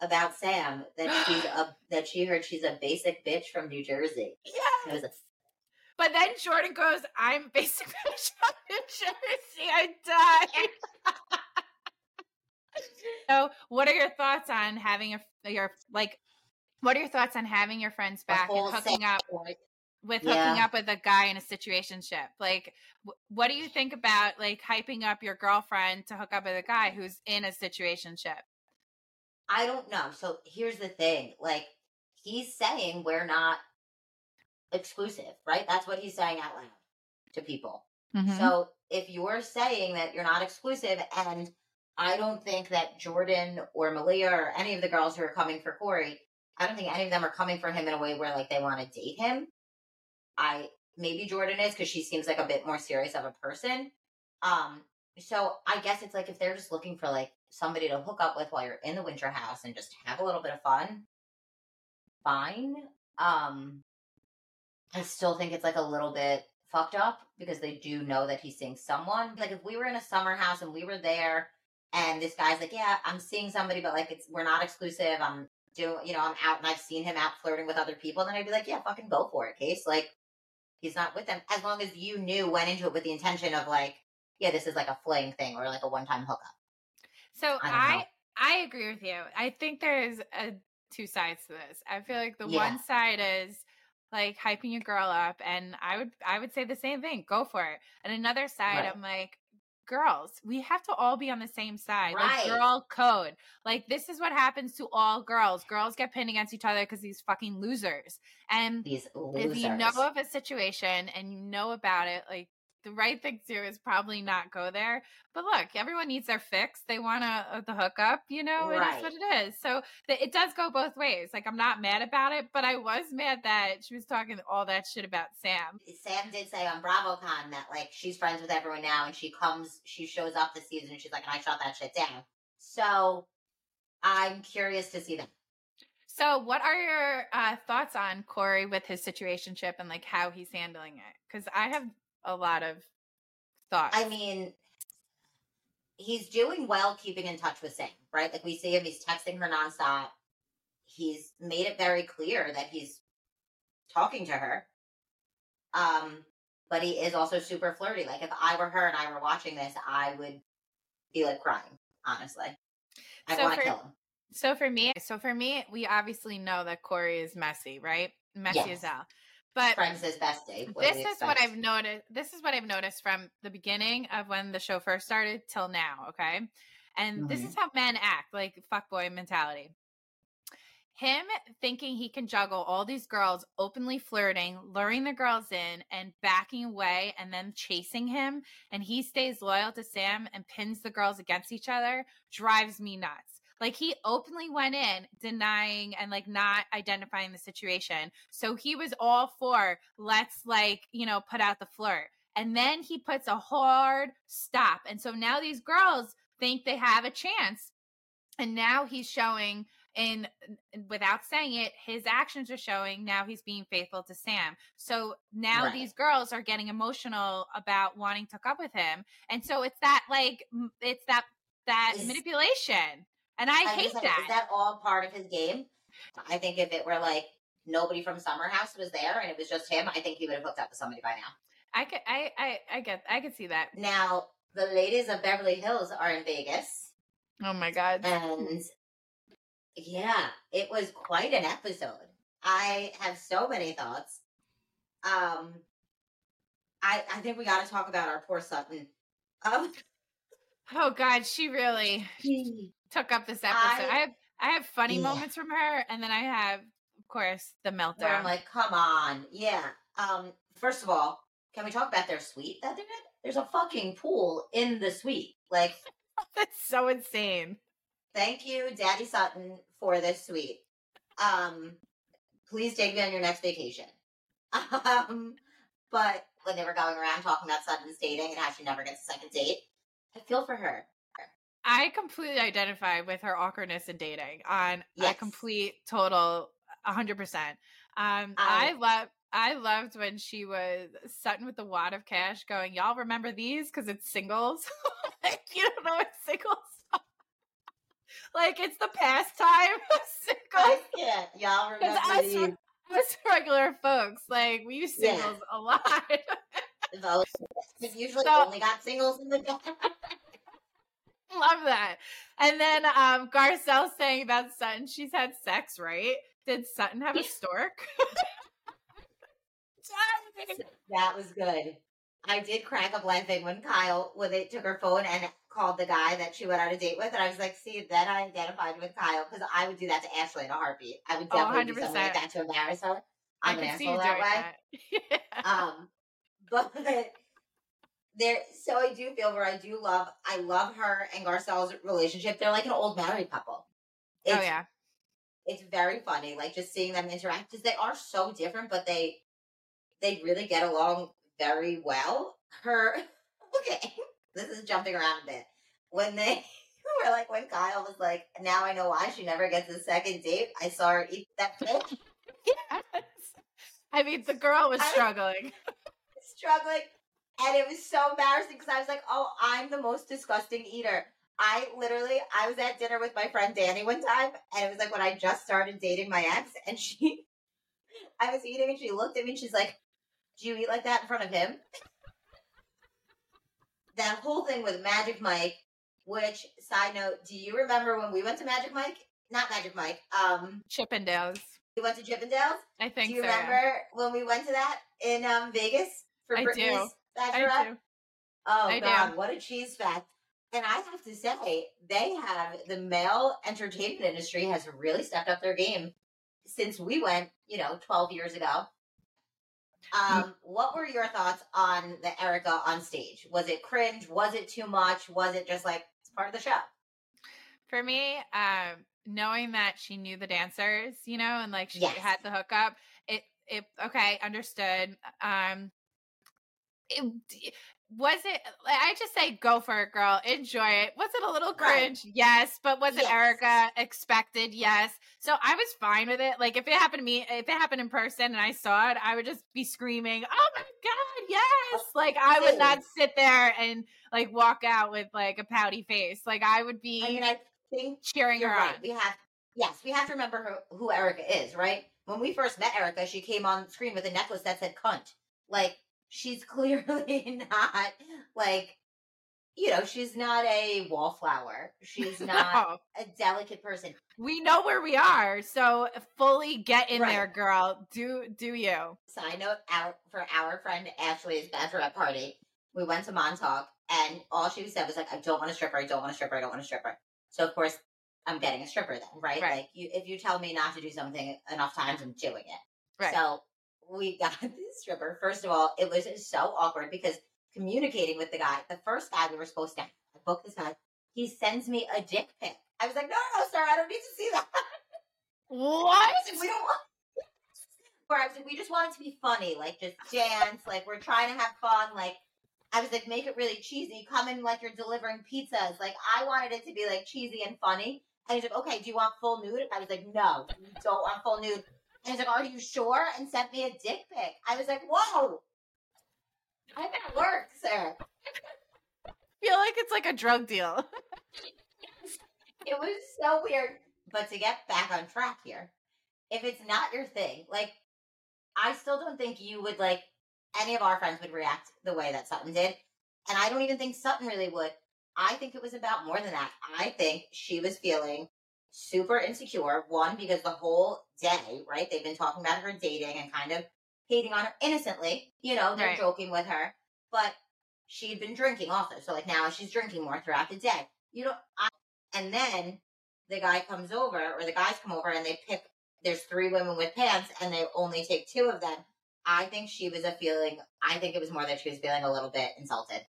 about Sam that she's a that she heard she's a basic bitch from New Jersey. Yeah. It was a but then Jordan goes, I'm basically from New Jersey. I died. so, what are your thoughts on having a your like What are your thoughts on having your friends back and hooking up with hooking up with a guy in a situationship? Like, what do you think about like hyping up your girlfriend to hook up with a guy who's in a situationship? I don't know. So here's the thing: like, he's saying we're not exclusive, right? That's what he's saying out loud to people. Mm-hmm. So if you're saying that you're not exclusive, and I don't think that Jordan or Malia or any of the girls who are coming for Corey, I don't think any of them are coming for him in a way where like they want to date him. I maybe Jordan is because she seems like a bit more serious of a person. Um, so I guess it's like if they're just looking for like somebody to hook up with while you're in the winter house and just have a little bit of fun, fine. Um, I still think it's like a little bit fucked up because they do know that he's seeing someone. Like if we were in a summer house and we were there and this guy's like, Yeah, I'm seeing somebody, but like it's we're not exclusive. I'm doing you know, I'm out and I've seen him out flirting with other people, then I'd be like, Yeah, fucking go for it, case. Like he's not with them. As long as you knew went into it with the intention of like, yeah, this is like a fling thing or like a one time hookup. So I I, I agree with you. I think there's a two sides to this. I feel like the yeah. one side is like hyping your girl up and i would i would say the same thing go for it and another side right. i'm like girls we have to all be on the same side right. like girl code like this is what happens to all girls girls get pinned against each other because these fucking losers and these losers. if you know of a situation and you know about it like the right thing to do is probably not go there. But look, everyone needs their fix. They want to uh, the hookup, you know. Right. It is what it is. So the, it does go both ways. Like I'm not mad about it, but I was mad that she was talking all that shit about Sam. Sam did say on BravoCon that like she's friends with everyone now, and she comes, she shows up this season, and she's like, and I shot that shit down. So I'm curious to see that. So, what are your uh, thoughts on Corey with his situationship and like how he's handling it? Because I have a lot of thoughts. I mean, he's doing well keeping in touch with Sam, right? Like we see him, he's texting her nonstop. He's made it very clear that he's talking to her. Um, but he is also super flirty. Like if I were her and I were watching this, I would be like crying, honestly. I so want to kill him. So for me, so for me, we obviously know that Corey is messy, right? Messy yes. as hell. But friends is bestie. What this is what I've noticed. This is what I've noticed from the beginning of when the show first started till now. Okay, and mm-hmm. this is how men act, like fuckboy mentality. Him thinking he can juggle all these girls openly flirting, luring the girls in, and backing away, and then chasing him, and he stays loyal to Sam and pins the girls against each other drives me nuts. Like he openly went in denying and like not identifying the situation. So he was all for let's like, you know, put out the flirt. And then he puts a hard stop. And so now these girls think they have a chance. And now he's showing in without saying it, his actions are showing now he's being faithful to Sam. So now right. these girls are getting emotional about wanting to hook up with him. And so it's that like it's that that is, manipulation. And I, I hate like, that. Is that all part of his game? I think if it were like nobody from Summer House was there and it was just him, I think he would have hooked up with somebody by now. I could, I, I, I get, I could see that. Now the ladies of Beverly Hills are in Vegas. Oh my god! And yeah, it was quite an episode. I have so many thoughts. Um, I I think we got to talk about our poor Sutton. Um, oh God, she really took up this episode. I, I have I have funny yeah. moments from her, and then I have, of course, the meltdown. Where I'm like, come on, yeah. Um, first of all, can we talk about their suite that they're did? There's a fucking pool in the suite. Like, that's so insane. Thank you, Daddy Sutton, for this suite. Um, please take me on your next vacation. Um, but when they were going around talking about Sutton's dating and how she never gets a second date, I feel for her. I completely identify with her awkwardness in dating on yes. a complete total 100%. Um, I, I love I loved when she was Sutton with the wad of cash going, Y'all remember these? Because it's singles. like, you don't know what singles Like, it's the pastime of singles. Yeah, y'all remember us, these. Us regular folks, like, we use singles yeah. a lot. usually so, only got singles in the Love that. And then um Garcelle saying about Sutton, she's had sex, right? did Sutton have a stork? that was good. I did crack up laughing when Kyle when they took her phone and called the guy that she went on a date with, and I was like, "See, then I identified with Kyle because I would do that to Ashley in a heartbeat. I would oh, definitely oh, do something like that to embarrass her. I'm an asshole that way. That. yeah. Um, but there, so I do feel where I do love. I love her and Garcelle's relationship. They're like an old married couple. Oh, it's, oh yeah, it's very funny. Like just seeing them interact because they are so different, but they they really get along very well. Her okay, this is jumping around a bit. When they were like when Kyle was like, now I know why she never gets a second date. I saw her eat that fish. yes. I mean, the girl was struggling. struggling. And it was so embarrassing because I was like, oh, I'm the most disgusting eater. I literally, I was at dinner with my friend Danny one time, and it was like when I just started dating my ex, and she, I was eating, and she looked at me, and she's like, "Do you eat like that in front of him?" that whole thing with Magic Mike, which side note, do you remember when we went to Magic Mike? Not Magic Mike, um, Chippendales. We went to Chippendales. I think. Do you so, remember yeah. when we went to that in um, Vegas for I Brittany's do. I do. Oh I God, do. what a cheese fact! And I have to say, they have the male entertainment industry has really stepped up their game since we went, you know, 12 years ago. Um, what were your thoughts on the Erika on stage? Was it cringe? Was it too much? Was it just like it's part of the show? For me, um, knowing that she knew the dancers, you know, and like she yes. had the hookup, it it okay, understood. Um, it, was it i just say go for it girl enjoy it. Was it a little cringe? Right. yes but was yes. it erika expected? Yes. So i was fine with it like if it happened to me if it happened in person and i saw it i would just be screaming oh my god yes! Like i would not sit there and like walk out with like a pouty face. Like i would be i mean i think cheering her right. on. We have yes we have to remember who, who erika is right? When we first met erika she came on screen with a necklace that said cunt. Like she's clearly not like you know, she's not a wallflower. She's not no. a delicate person. We know where we are, so fully get in right. there, girl. Do do you? Side note out for our friend Ashley's bachelorette party. We went to Montauk, and all she said was like, "I don't want a stripper. I don't want a stripper. I don't want a stripper." So of course, I'm getting a stripper then, right? right. Like, you, if you tell me not to do something enough times, I'm doing it. Right. So we got this stripper. First of all, it was so awkward because communicating with the guy, the first guy we were supposed to book this guy, he sends me a dick pic. I was like, no, no, sir, I don't need to see that. What? we don't want. Where I was like, we just want it to be funny, like just dance, like we're trying to have fun, like. I was like, make it really cheesy. Come in like you're delivering pizzas. Like I wanted it to be like cheesy and funny. And he's like, okay, do you want full nude? I was like, no, you don't want full nude. And he's like, Are you sure? And sent me a dick pic. I was like, Whoa. I that work, sir. feel like it's like a drug deal. it was so weird. But to get back on track here, if it's not your thing, like I still don't think you would like any of our friends would react the way that Sutton did. And I don't even think Sutton really would. I think it was about more than that. I think she was feeling super insecure. One, because the whole day, right, they've been talking about her dating and kind of hating on her innocently. You know, they're right. joking with her. But she'd been drinking also. So, like, now she's drinking more throughout the day. You know, I, and then the guy comes over, or the guys come over and they pick, there's three women with pants and they only take two of them. I think she was a feeling, I think it was more that she was feeling a little bit insulted.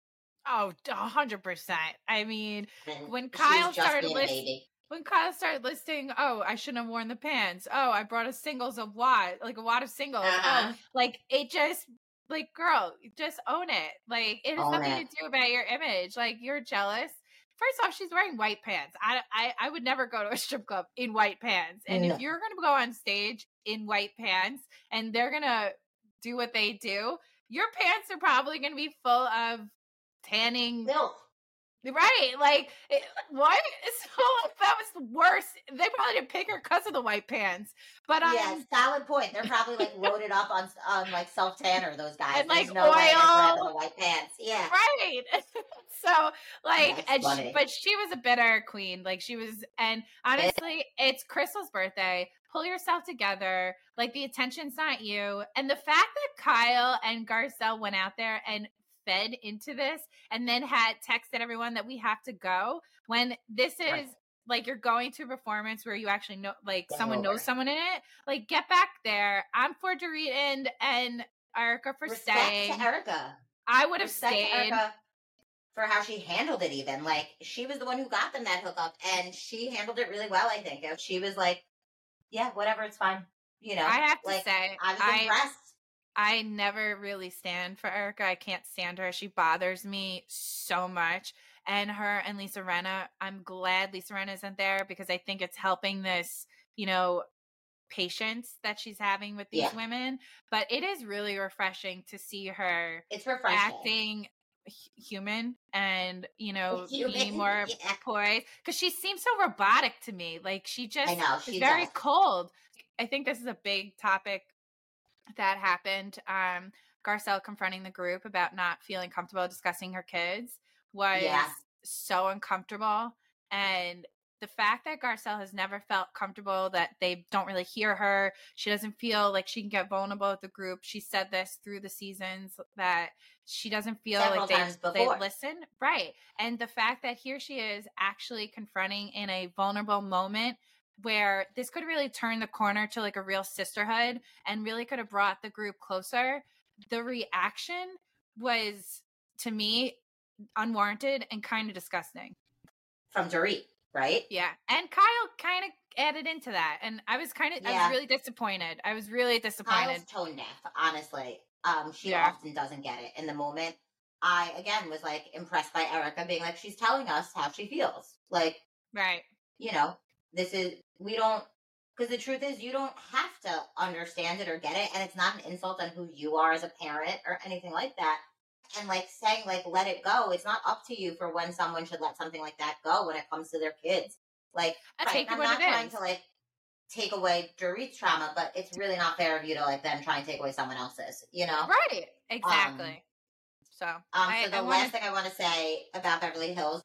Oh, 100%. I mean, and when Kyle started listening when Kyle started listing, oh, I shouldn't have worn the pants. Oh, I brought a singles of wad, like a wad of singles. Oh, uh-huh. Oh, like it just, like, girl, just own it. Like it has own nothing it. to do about your image. Like you're jealous. First off, she's wearing white pants. I, I, I would never go to a strip club in white pants. And no. if you're going to go on stage in white pants and they're going to do what they do, your pants are probably going to be full of tanning milk Right, like it, what? So that was the worst. They probably didn't pick her because of the white pants. But um, yeah, solid point. They're probably like loaded up on on like self tanner. Those guys and like no oil, white pants. Yeah, right. so like, and she, but she was a bitter queen. Like she was, and honestly, it's Crystal's birthday. pull yourself together. Like the attention's not you. And the fact that Kyle and Garcelle went out there and fed into this and then had texted everyone that we have to go when this is right. like you're going to a performance where you actually know like Get someone over. knows someone in it like get back there. I'm for Dorit and and Erika for Respect staying. Erika I would have stayed. Erika for how she handled it even like she was the one who got them that hookup and she handled it really well I think she was like yeah whatever it's fine you know? I have to like, say I was impressed I never really stand for Erika. I can't stand her. She bothers me so much. And her and Lisa Rinna, I'm glad Lisa Rinna isn't there because I think it's helping this, you know, patience that she's having with these yeah. women. But it is really refreshing to see her it's refreshing. acting human and you know human. being more yeah. poised because she seems so robotic to me like she just I know, she is very cold i think this is a big topic that happened. Um, Garcelle confronting the group about not feeling comfortable discussing her kids was yeah. so uncomfortable. And the fact that Garcelle has never felt comfortable, that they don't really hear her, she doesn't feel like she can get vulnerable with the group. She said this through the seasons that she doesn't feel Several like they, they listen. Right. And the fact that here she is actually confronting in a vulnerable moment where this could really turn the corner to like a real sisterhood and really could have brought the group closer. The reaction was to me unwarranted and kind of disgusting. From Dorit, right? Yeah. And Kyle kind of added into that. And I was kind of yeah. I was really disappointed. I was really disappointed. Kyle's tone deaf, honestly. Um, she yeah. often doesn't get it in the moment. I again was like impressed by Erika being like, she's telling us how she feels. Like Right. You know, this is we don't because the truth is you don't have to understand it or get it and it's not an insult on who you are as a parent or anything like that. And like saying like let it go it's not up to you for when someone should let something like that go when it comes to their kids. Like right, i'm not trying is. to like take away Dorit's trauma but it's really not fair of you to like then try and take away someone else's you know? Right exactly. Um, so um I, so the I last wanna... thing i want to say about beverly hills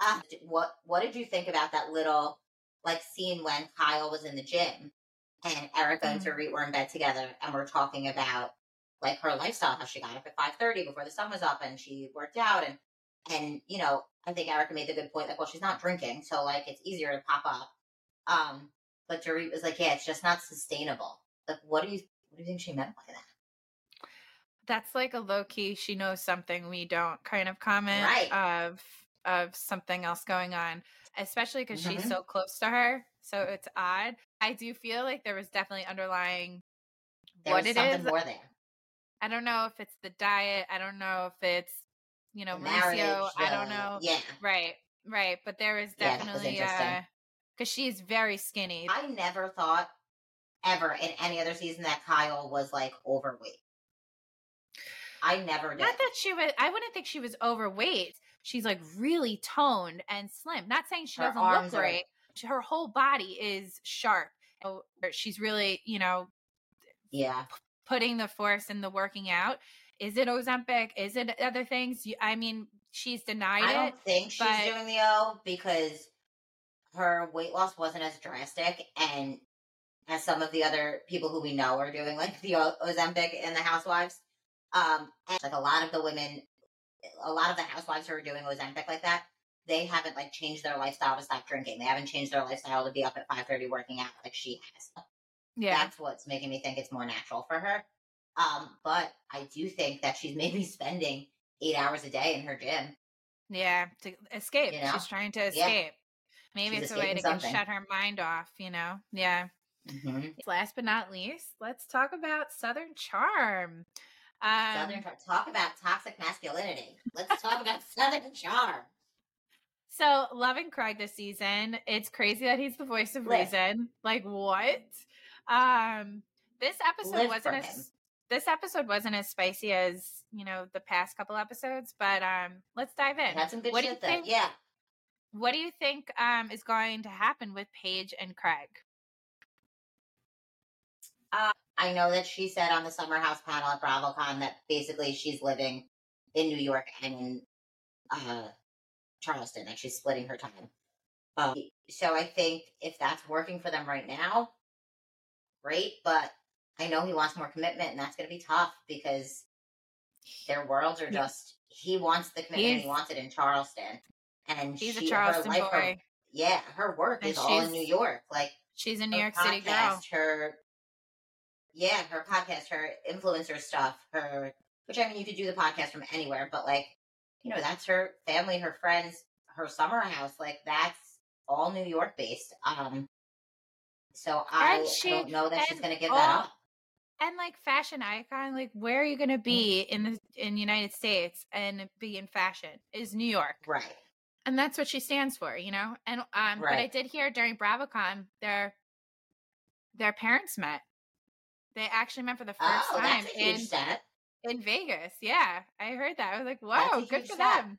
uh, what what did you think about that little like scene when Kyle was in the gym and Erika mm-hmm. and Dorit were in bed together and we're talking about like her lifestyle, how she got up at five thirty before the sun was up and she worked out and and you know, I think Erika made the good point, like, well, she's not drinking, so like it's easier to pop up. Um, but Dorit was like, Yeah, it's just not sustainable. Like what do you what do you think she meant by that? That's like a low key, she knows something we don't kind of comment right. of of something else going on especially because mm-hmm. she's so close to her. So it's odd. I do feel like there was definitely underlying there what it is. More there. I don't know if it's the diet. I don't know if it's you know Mauricio. I don't know. Yeah. Right. Right. But there is definitely yeah, because uh, she's very skinny. I never thought ever in any other season that Kyle was like overweight. I never did. Not that she was. I wouldn't think she was overweight she's like really toned and slim. Not saying she her doesn't look great. Are... Her whole body is sharp. She's really, you know, yeah, p- putting the force in the working out. Is it Ozempic? Is it other things? I mean, she's denied I it. I don't think she's but... doing the O because her weight loss wasn't as drastic and as some of the other people who we know are doing, like the Ozempic and the Housewives. Um, and like a lot of the women a lot of the housewives who are doing Ozempic like that, they haven't like changed their lifestyle to stop drinking. They haven't changed their lifestyle to be up at five thirty working out like she has. Yeah, that's what's making me think it's more natural for her. Um, but I do think that she's maybe spending eight hours a day in her gym. Yeah, to escape. You know? She's trying to escape. Yeah. Maybe she's it's a way to something. shut her mind off. You know. Yeah. Mm-hmm. Last but not least, let's talk about Southern Charm. Um, Southern Talk about toxic masculinity. Let's talk about Southern charm. So, loving Craig this season. It's crazy that he's the voice of Live. reason. Like what? Um, this episode Live wasn't as this episode wasn't as spicy as you know the past couple episodes, but um, let's dive in. That's some good what shit. Do you think, yeah. What do you think um is going to happen with Paige and Craig? Uh, I know that she said on the Summer House panel at BravoCon that basically she's living in New York and in uh, Charleston, like she's splitting her time. Um, so I think if that's working for them right now, great, but I know he wants more commitment, and that's going to be tough because their worlds are just. He wants the commitment. He's, he wants it in Charleston, and he's she, a Charleston her life, boy. Her, yeah, her work and is all in New York. Like she's a New York podcast, City girl. Her, yeah, her podcast, her influencer stuff, her. Which I mean, you could do the podcast from anywhere, but like, you know, that's her family, her friends, her summer house. Like that's all New York based. Um, so I, she, don't know that she's going to give all, that up. And like fashion icon, like where are you going to be in the in the United States and be in fashion is New York, right? And that's what she stands for, you know. And um, right. but I did hear during BravoCon their their parents met. They actually met for the first oh, time in in Vegas. Yeah, I heard that. I was like, "Whoa, good for set. them."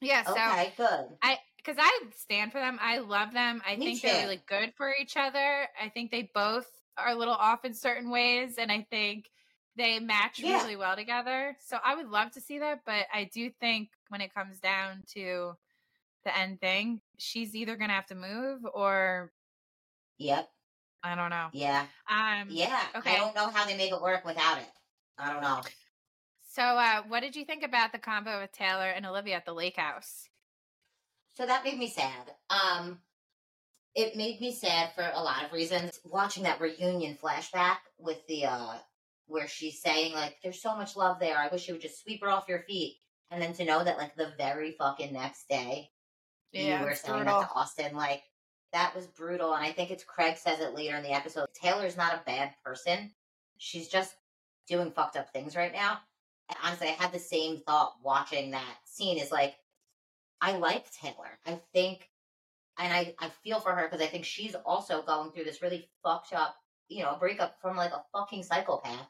Yeah. So okay, good. I because I stand for them. I love them. I Me think too. they're really good for each other. I think they both are a little off in certain ways, and I think they match yeah. really well together. So I would love to see that, but I do think when it comes down to the end thing, she's either gonna have to move or Yep. I don't know. Yeah. Um Yeah. Okay. I don't know how they make it work without it. I don't know. So uh what did you think about the combo with Taylor and Olivia at the lake house? So that made me sad. Um, it made me sad for a lot of reasons. Watching that reunion flashback with the uh where she's saying like, "There's so much love there. I wish you would just sweep her off your feet." And then to know that like the very fucking next day, yeah, you were saying that to Austin, like that was brutal. And I think it's Craig says it later in the episode. Taylor's not a bad person. She's just doing fucked up things right now. And honestly, I had the same thought watching that scene. Is like I like Taylor. I think, and I, I feel for her because I think she's also going through this really fucked up, you know, breakup from like a fucking psychopath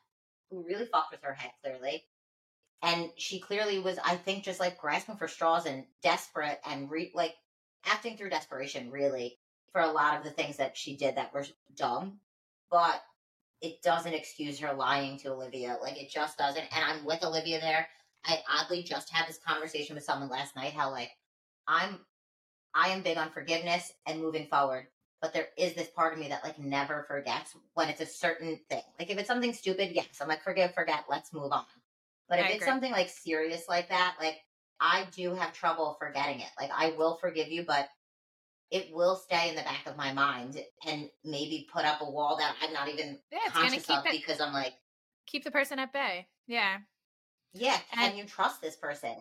who really fucked with her head clearly. And she clearly was, I think, just like grasping for straws and desperate and re- like acting through desperation, really, for a lot of the things that she did that were dumb. But it doesn't excuse her lying to Olivia. Like, it just doesn't. And I'm with Olivia there. I oddly just had this conversation with someone last night how, like, I'm I am big on forgiveness and moving forward. But there is this part of me that like never forgets when it's a certain thing. Like if it's something stupid, yes, I'm like forgive, forget, let's move on. But if I it's agree. something like serious like that, like I do have trouble forgetting it. Like I will forgive you, but it will stay in the back of my mind and maybe put up a wall that I'm not even yeah, conscious of because I'm like keep the person at bay. Yeah. Yeah. Can and, you trust this person?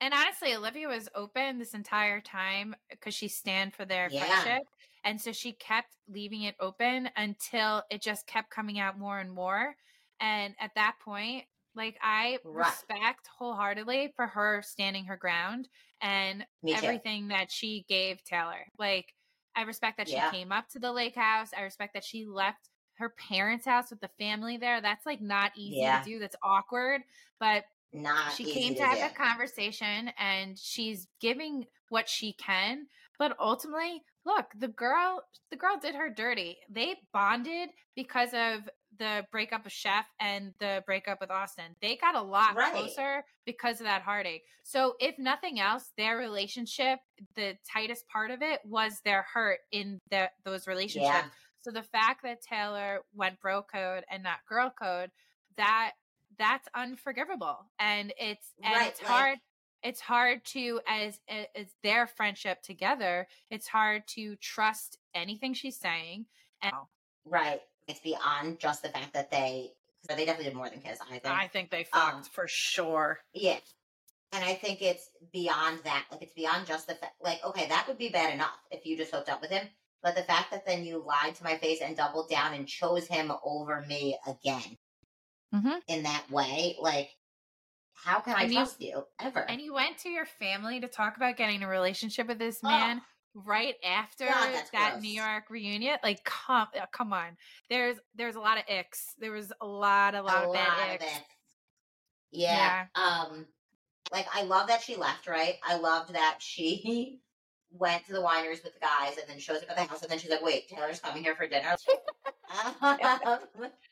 And honestly, Olivia was open this entire time because she stand for their yeah. friendship. And so she kept leaving it open until it just kept coming out more and more. And at that point, like I right. respect wholeheartedly for her standing her ground and everything that she gave Taylor. Like I respect that she yeah. came up to the lake house. I respect that she left her parents' house with the family there. That's like not easy yeah. to do. That's awkward. But not she came to, to have a conversation and she's giving what she can but ultimately look the girl the girl did her dirty they bonded because of the breakup of Shep and the breakup with austin they got a lot right. closer because of that heartache. So if nothing else their relationship the tightest part of it was their hurt in the, those relationships. Yeah. so the fact that taylor went bro code and not girl code that that's unforgivable. And it's and right, it's like, hard it's hard to as as their friendship together it's hard to trust anything she's saying and right it's beyond just the fact that they so they definitely did more than kiss i think i think they fucked um, for sure yeah and i think it's beyond that like it's beyond just the fact like okay that would be bad enough if you just hooked up with him but the fact that then you lied to my face and doubled down and chose him over me again mm-hmm. in that way. Like, how can I trust you, ever? And you went to your family to talk about getting a relationship with this man. Oh. Right after God, that gross. New York reunion, like come, uh, come on. There's there's a lot of icks. There was a lot, a lot a of bad icks. Yeah. yeah. Um, like I love that she left. Right. I loved that she went to the wineries with the guys and then shows up at the house and then she's like, "Wait, Taylor's coming here for dinner."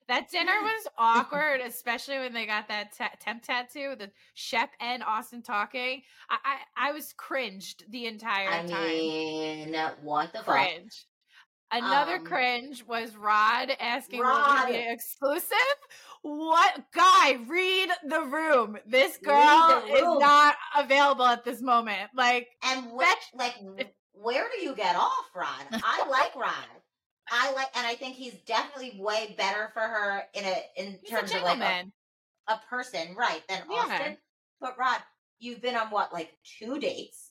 That dinner was awkward, especially when they got that t- temp tattoo, the Shep and Austin talking. I, I, I was cringed the entire I time. I mean, what the Cringe. fuck? Another Um, cringe was Rod asking Rod. Olivia exclusive. What guy? Read the room. This girl the is not available at this moment. Like, And which, like, where do you get off, Rod? I like Rod. I like, and I think he's definitely way better for her in a in he's a terms of like a, a person, right? Than Yeah. Austin. But Rod, you've been on what, like two dates?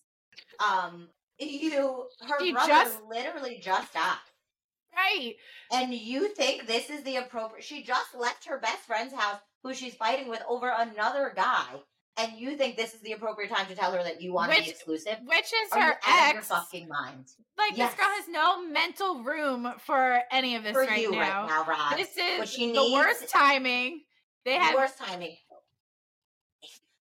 Um, you, her She brother just- literally just died. Right. And you think this is the appropriate? She just left her best friend's house, who she's fighting with over another guy, and you think this is the appropriate time to tell her that you want to be exclusive? Which is Are her out of your ex. fucking mind? Like, Yes. this girl has no mental room for any of this For right you now. right now, Rod. This is she the needs- worst timing. They have Worst timing.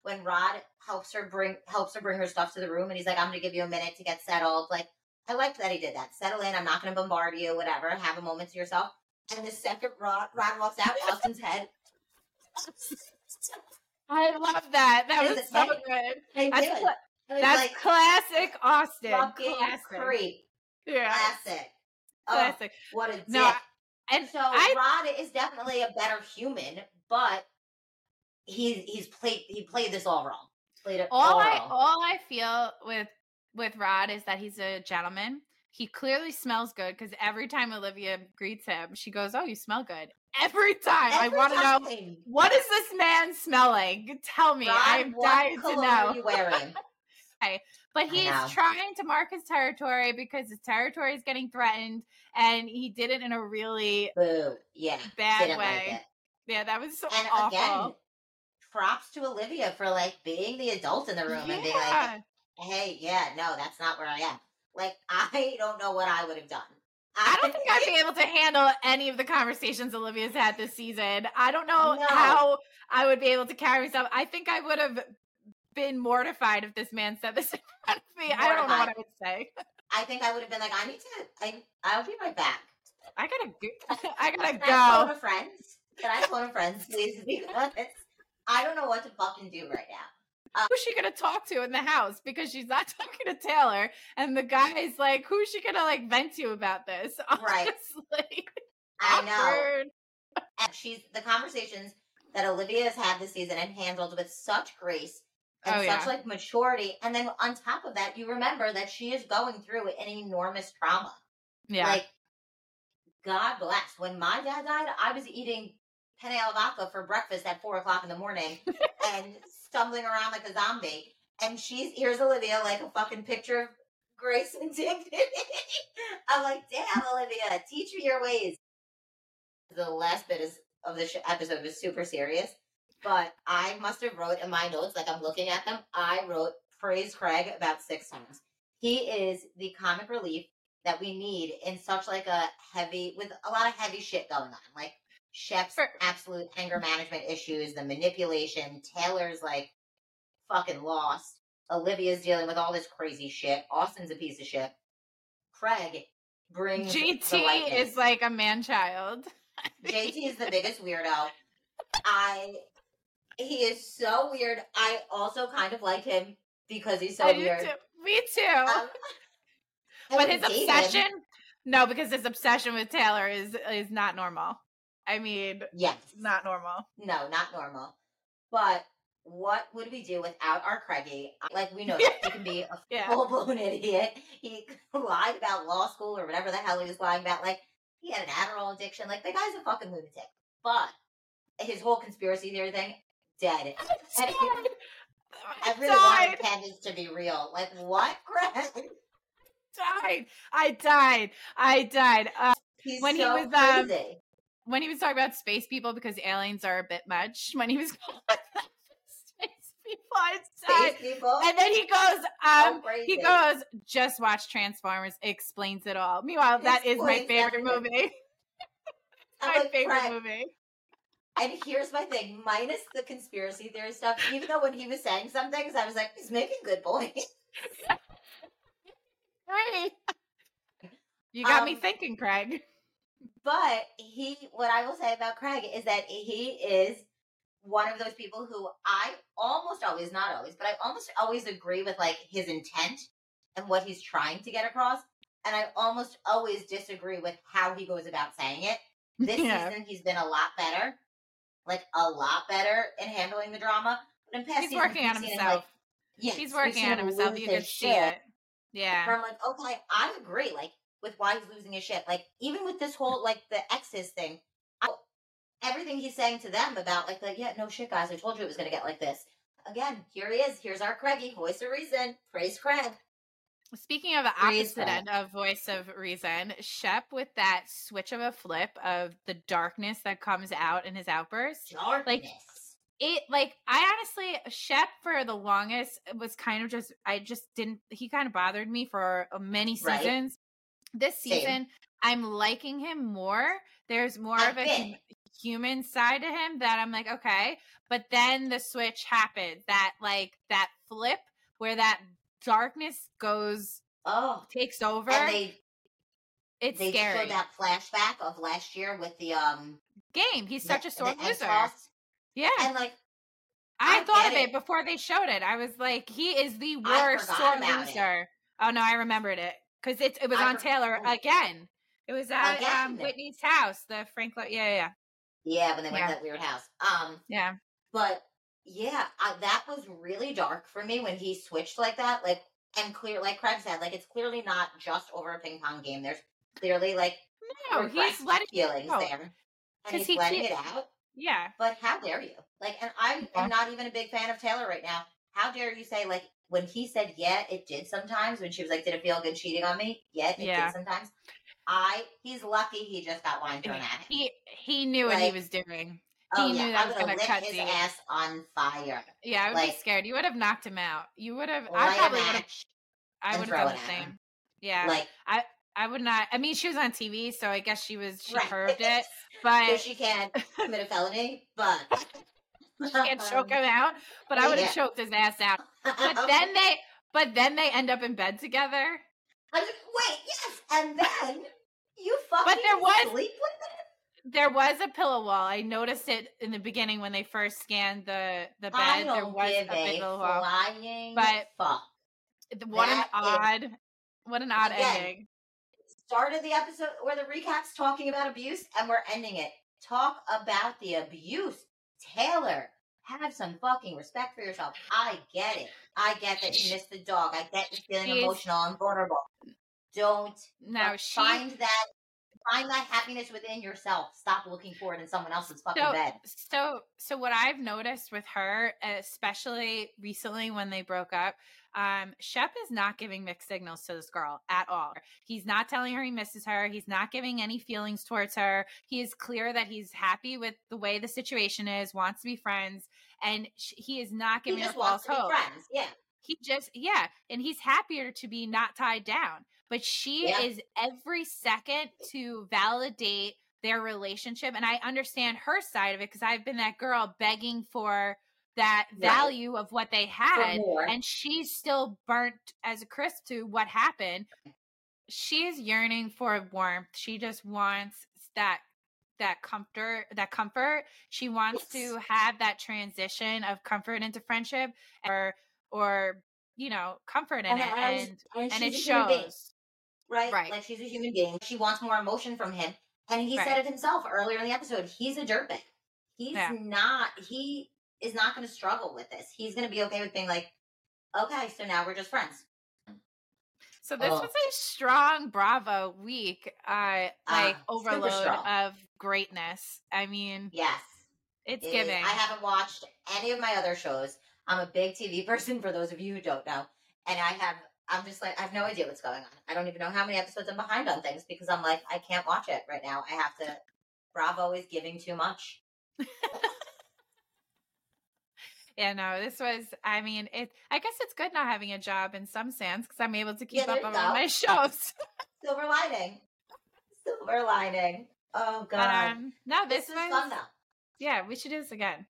When Rod helps her bring helps her bring her stuff to the room, and he's like, "I'm going to give you a minute to get settled." Like, I liked that he did that. Settle in. I'm not going to bombard you. Whatever. Have a moment to yourself. And the second Rod, Rod walks out, Austin's head. I love that. That was so good. I That's, did. that's like classic Austin. Classic. creep. Yeah. Classic. Oh, Classic. what a dick. No, And so I Rod is definitely a better human, but he's he's played he played this all wrong. Played it all, all I wrong. all I feel with with Rod is that he's a gentleman. He clearly smells good because every time Olivia greets him, she goes, "Oh, you smell good." Every time. Every I want to know what is this man smelling? Tell me. Rod, I'm dying to know. Are you wearing? But I he's trying to mark his territory because his territory is getting threatened, and he did it in a really Boo. Yeah. bad way. like. Yeah, that was so And awful. again, props to Olivia for like being the adult in the room and being like, Yeah. "Hey, yeah, no, that's not where I am." Like, I don't know what I would have done. I don't think I'd be able to handle any of the conversations Olivia's had this season. I don't know No. how I would be able to carry myself. I think I would have been mortified if this man said this in front of me. I don't know what I would say. I think I would have been like, "I need to. I I'll be right back." I gotta go. I gotta Can I phone go. a friend? Can I phone a friend, please? Because I don't know what to fucking do right now. Who's she gonna talk to in the house? Because she's not talking to Taylor, and the guy's like, "Who's she gonna like vent to about this?" Right. Honestly. I know. And she's the conversations that Olivia has had this season and handled with such grace and Oh, such yeah. like maturity. And then on top of that, you remember that she is going through an enormous trauma. Yeah. Like, God bless. When my dad died, I was eating penne al vodka for breakfast at four o'clock in the morning and stumbling around like a zombie. And she's here's Olivia like a fucking picture of grace and dignity. I'm like, damn, Olivia, teach me your ways. The last bit is of the episode was super serious, but I must have wrote in my notes, like I'm looking at them, I wrote praise Craig about six times. He is the comic relief that we need in such like a heavy with a lot of heavy shit going on. Like Shep's For- absolute anger management issues, the manipulation, Taylor's like fucking lost. Olivia's dealing with all this crazy shit. Austin's a piece of shit. Craig brings the is like a man child. JT is the biggest weirdo. I he is so weird. I also kind of like him because he's so I weird. too. Me too. Um, but his obsession, no, because his obsession with Taylor is is not normal. I mean, yes, not normal. no, not normal. But what would we do without our Craigie? Like we know he can be a Yeah. full blown idiot. He lied about law school or whatever the hell he was lying about. Like he had an Adderall addiction. Like the guy's a fucking lunatic. But his whole conspiracy theory thing, dead. I And he- I died. really wanted Candace to be real. Like what, Greg? died. I died. I died. Uh, He's When he so was, um, crazy. When he was talking about space people because aliens are a bit much. When he was space people, I. Space people. And then he goes, um, he goes, just watch Transformers. It explains it all. Meanwhile, that is my favorite everything. movie. My like, favorite movie. And here's my thing, minus the conspiracy theory stuff, even though when he was saying some things, I was like, he's making good points. Right. You got me Um, thinking, Craig. But he, what I will say about Craig is that he is one of those people who I almost always, not always, but I almost always agree with like his intent and what he's trying to get across. And I almost always disagree with how he goes about saying it. This yeah. season, he's been a lot better, like a lot better in handling the drama. But in past he's seasons, working on himself. Him, like, yeah, he's working on himself. You can see it. Yeah. I'm like, okay, I agree. Like with why he's losing his shit. Like even with this whole like the exes thing, I, everything he's saying to them about like like yeah, no shit, guys. I told you it was gonna get like this. Again, here he is. Here's our Craigie, voice of reason. Praise Craig. Speaking of the opposite end of voice of reason, Shep with that switch of a flip of the darkness that comes out in his outburst. Darkness. Like it like I honestly Shep for the longest was kind of just I just didn't he kind of bothered me for many seasons. Right. This season Same. I'm liking him more. There's more I of a human side to him that I'm like okay, but then the switch happened. That like that flip where that darkness goes oh takes over. And they it's they scary. showed that flashback of last year with the um game. He's such the, a sore loser. Yeah, and like I, I thought of it. it. before they showed it. I was like, he is the worst sore loser. It. Oh no, I remembered it because it it was I on Taylor again. It was at um, Whitney's house, the Frank. Lo- yeah, yeah, yeah. when they went yeah. to that weird house. Um, yeah, but yeah, I, that was really dark for me when he switched like that. Like, and clear, like Craig said, like it's clearly not just over a ping pong game. There's clearly like no, he's letting feelings there, and he's he letting it out. Yeah, but how dare you? Like, and I'm I am not even a big fan of Taylor right now. How dare you say like when he said yeah, it did sometimes. When she was like, "Did it feel good cheating on me?" Yeah, it yeah. did sometimes. I he's lucky he just got wine thrown at him. He he knew like, what he was doing. Oh, he yeah. knew that was going to cut his ass on fire. Yeah, I would like, be scared. You would have knocked him out. You would have. I probably would have. I would have done the same. Him. Yeah, like I. I would not. I mean, she was on TV, so I guess she was. She right. curved it, but so she can't commit a felony. But can't choke him out. But I would have yeah. choked his ass out. But then they. But then they end up in bed together. I was, wait, yes, and then you fucking but there was, sleep with there was a pillow wall. I noticed it in the beginning when they first scanned the the bed. there was a, a pillow wall. But fuck. What that an odd, is, what an odd again, ending. Started the episode where the recap's talking about abuse, and we're ending it. Talk about the abuse, Taylor. Have some fucking respect for yourself. I get it. I get that you missed the dog. I get you feeling She's, emotional and vulnerable. Don't uh, now she, find that find that happiness within yourself. Stop looking for it in someone else's fucking so, bed. So, so what I've noticed with her, especially recently when they broke up, um, Shep is not giving mixed signals to this girl at all. He's not telling her he misses her. He's not giving any feelings towards her. He is clear that he's happy with the way the situation is, wants to be friends, and sh- he is not giving her false hope. Friends, yeah. He just, yeah, and he's happier to be not tied down but she yeah. is every second to validate their relationship. And I understand her side of it because I've been that girl begging for that value of what they had. And she's still burnt as a crisp to what happened. She's yearning for warmth. She just wants that that comfort that comfort she wants yes. to have that transition of comfort into friendship or or you know comfort in and, it and and, and it shows right? Right. Like she's a human being. She wants more emotion from him. And he right. said it himself earlier in the episode. He's a dirtbag. He's yeah. not, he is not going to struggle with this. He's going to be okay with being like, okay, so now we're just friends. So this oh. was a strong Bravo week, uh, like uh, overload of greatness. I mean, yes, it's it giving. Is. I haven't watched any of my other shows. I'm a big TV person. For those of you who don't know, and I have I'm just like, I have no idea what's going on. I don't even know how many episodes I'm behind on things because I'm like, I can't watch it right now. I have to. Bravo is giving too much. yeah, no, this was, I mean, it, I guess it's good not having a job in some sense because I'm able to keep yeah, up on all my shows. Silver lining. Silver lining. Oh, God. But, um, no, this, this was fun though. Yeah, we should do this again.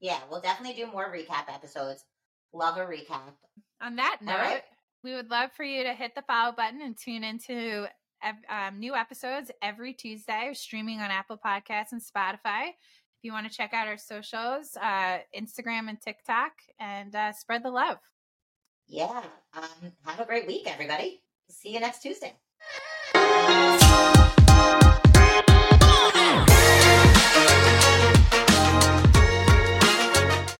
Yeah, we'll definitely do more recap episodes. Love a recap. On that note, we would love for you to hit the follow button and tune into um, new episodes every Tuesday, streaming on Apple Podcasts and Spotify. If you want to check out our socials, uh, Instagram and TikTok, and uh, spread the love. Yeah. Um, have a great week, everybody. See you next Tuesday.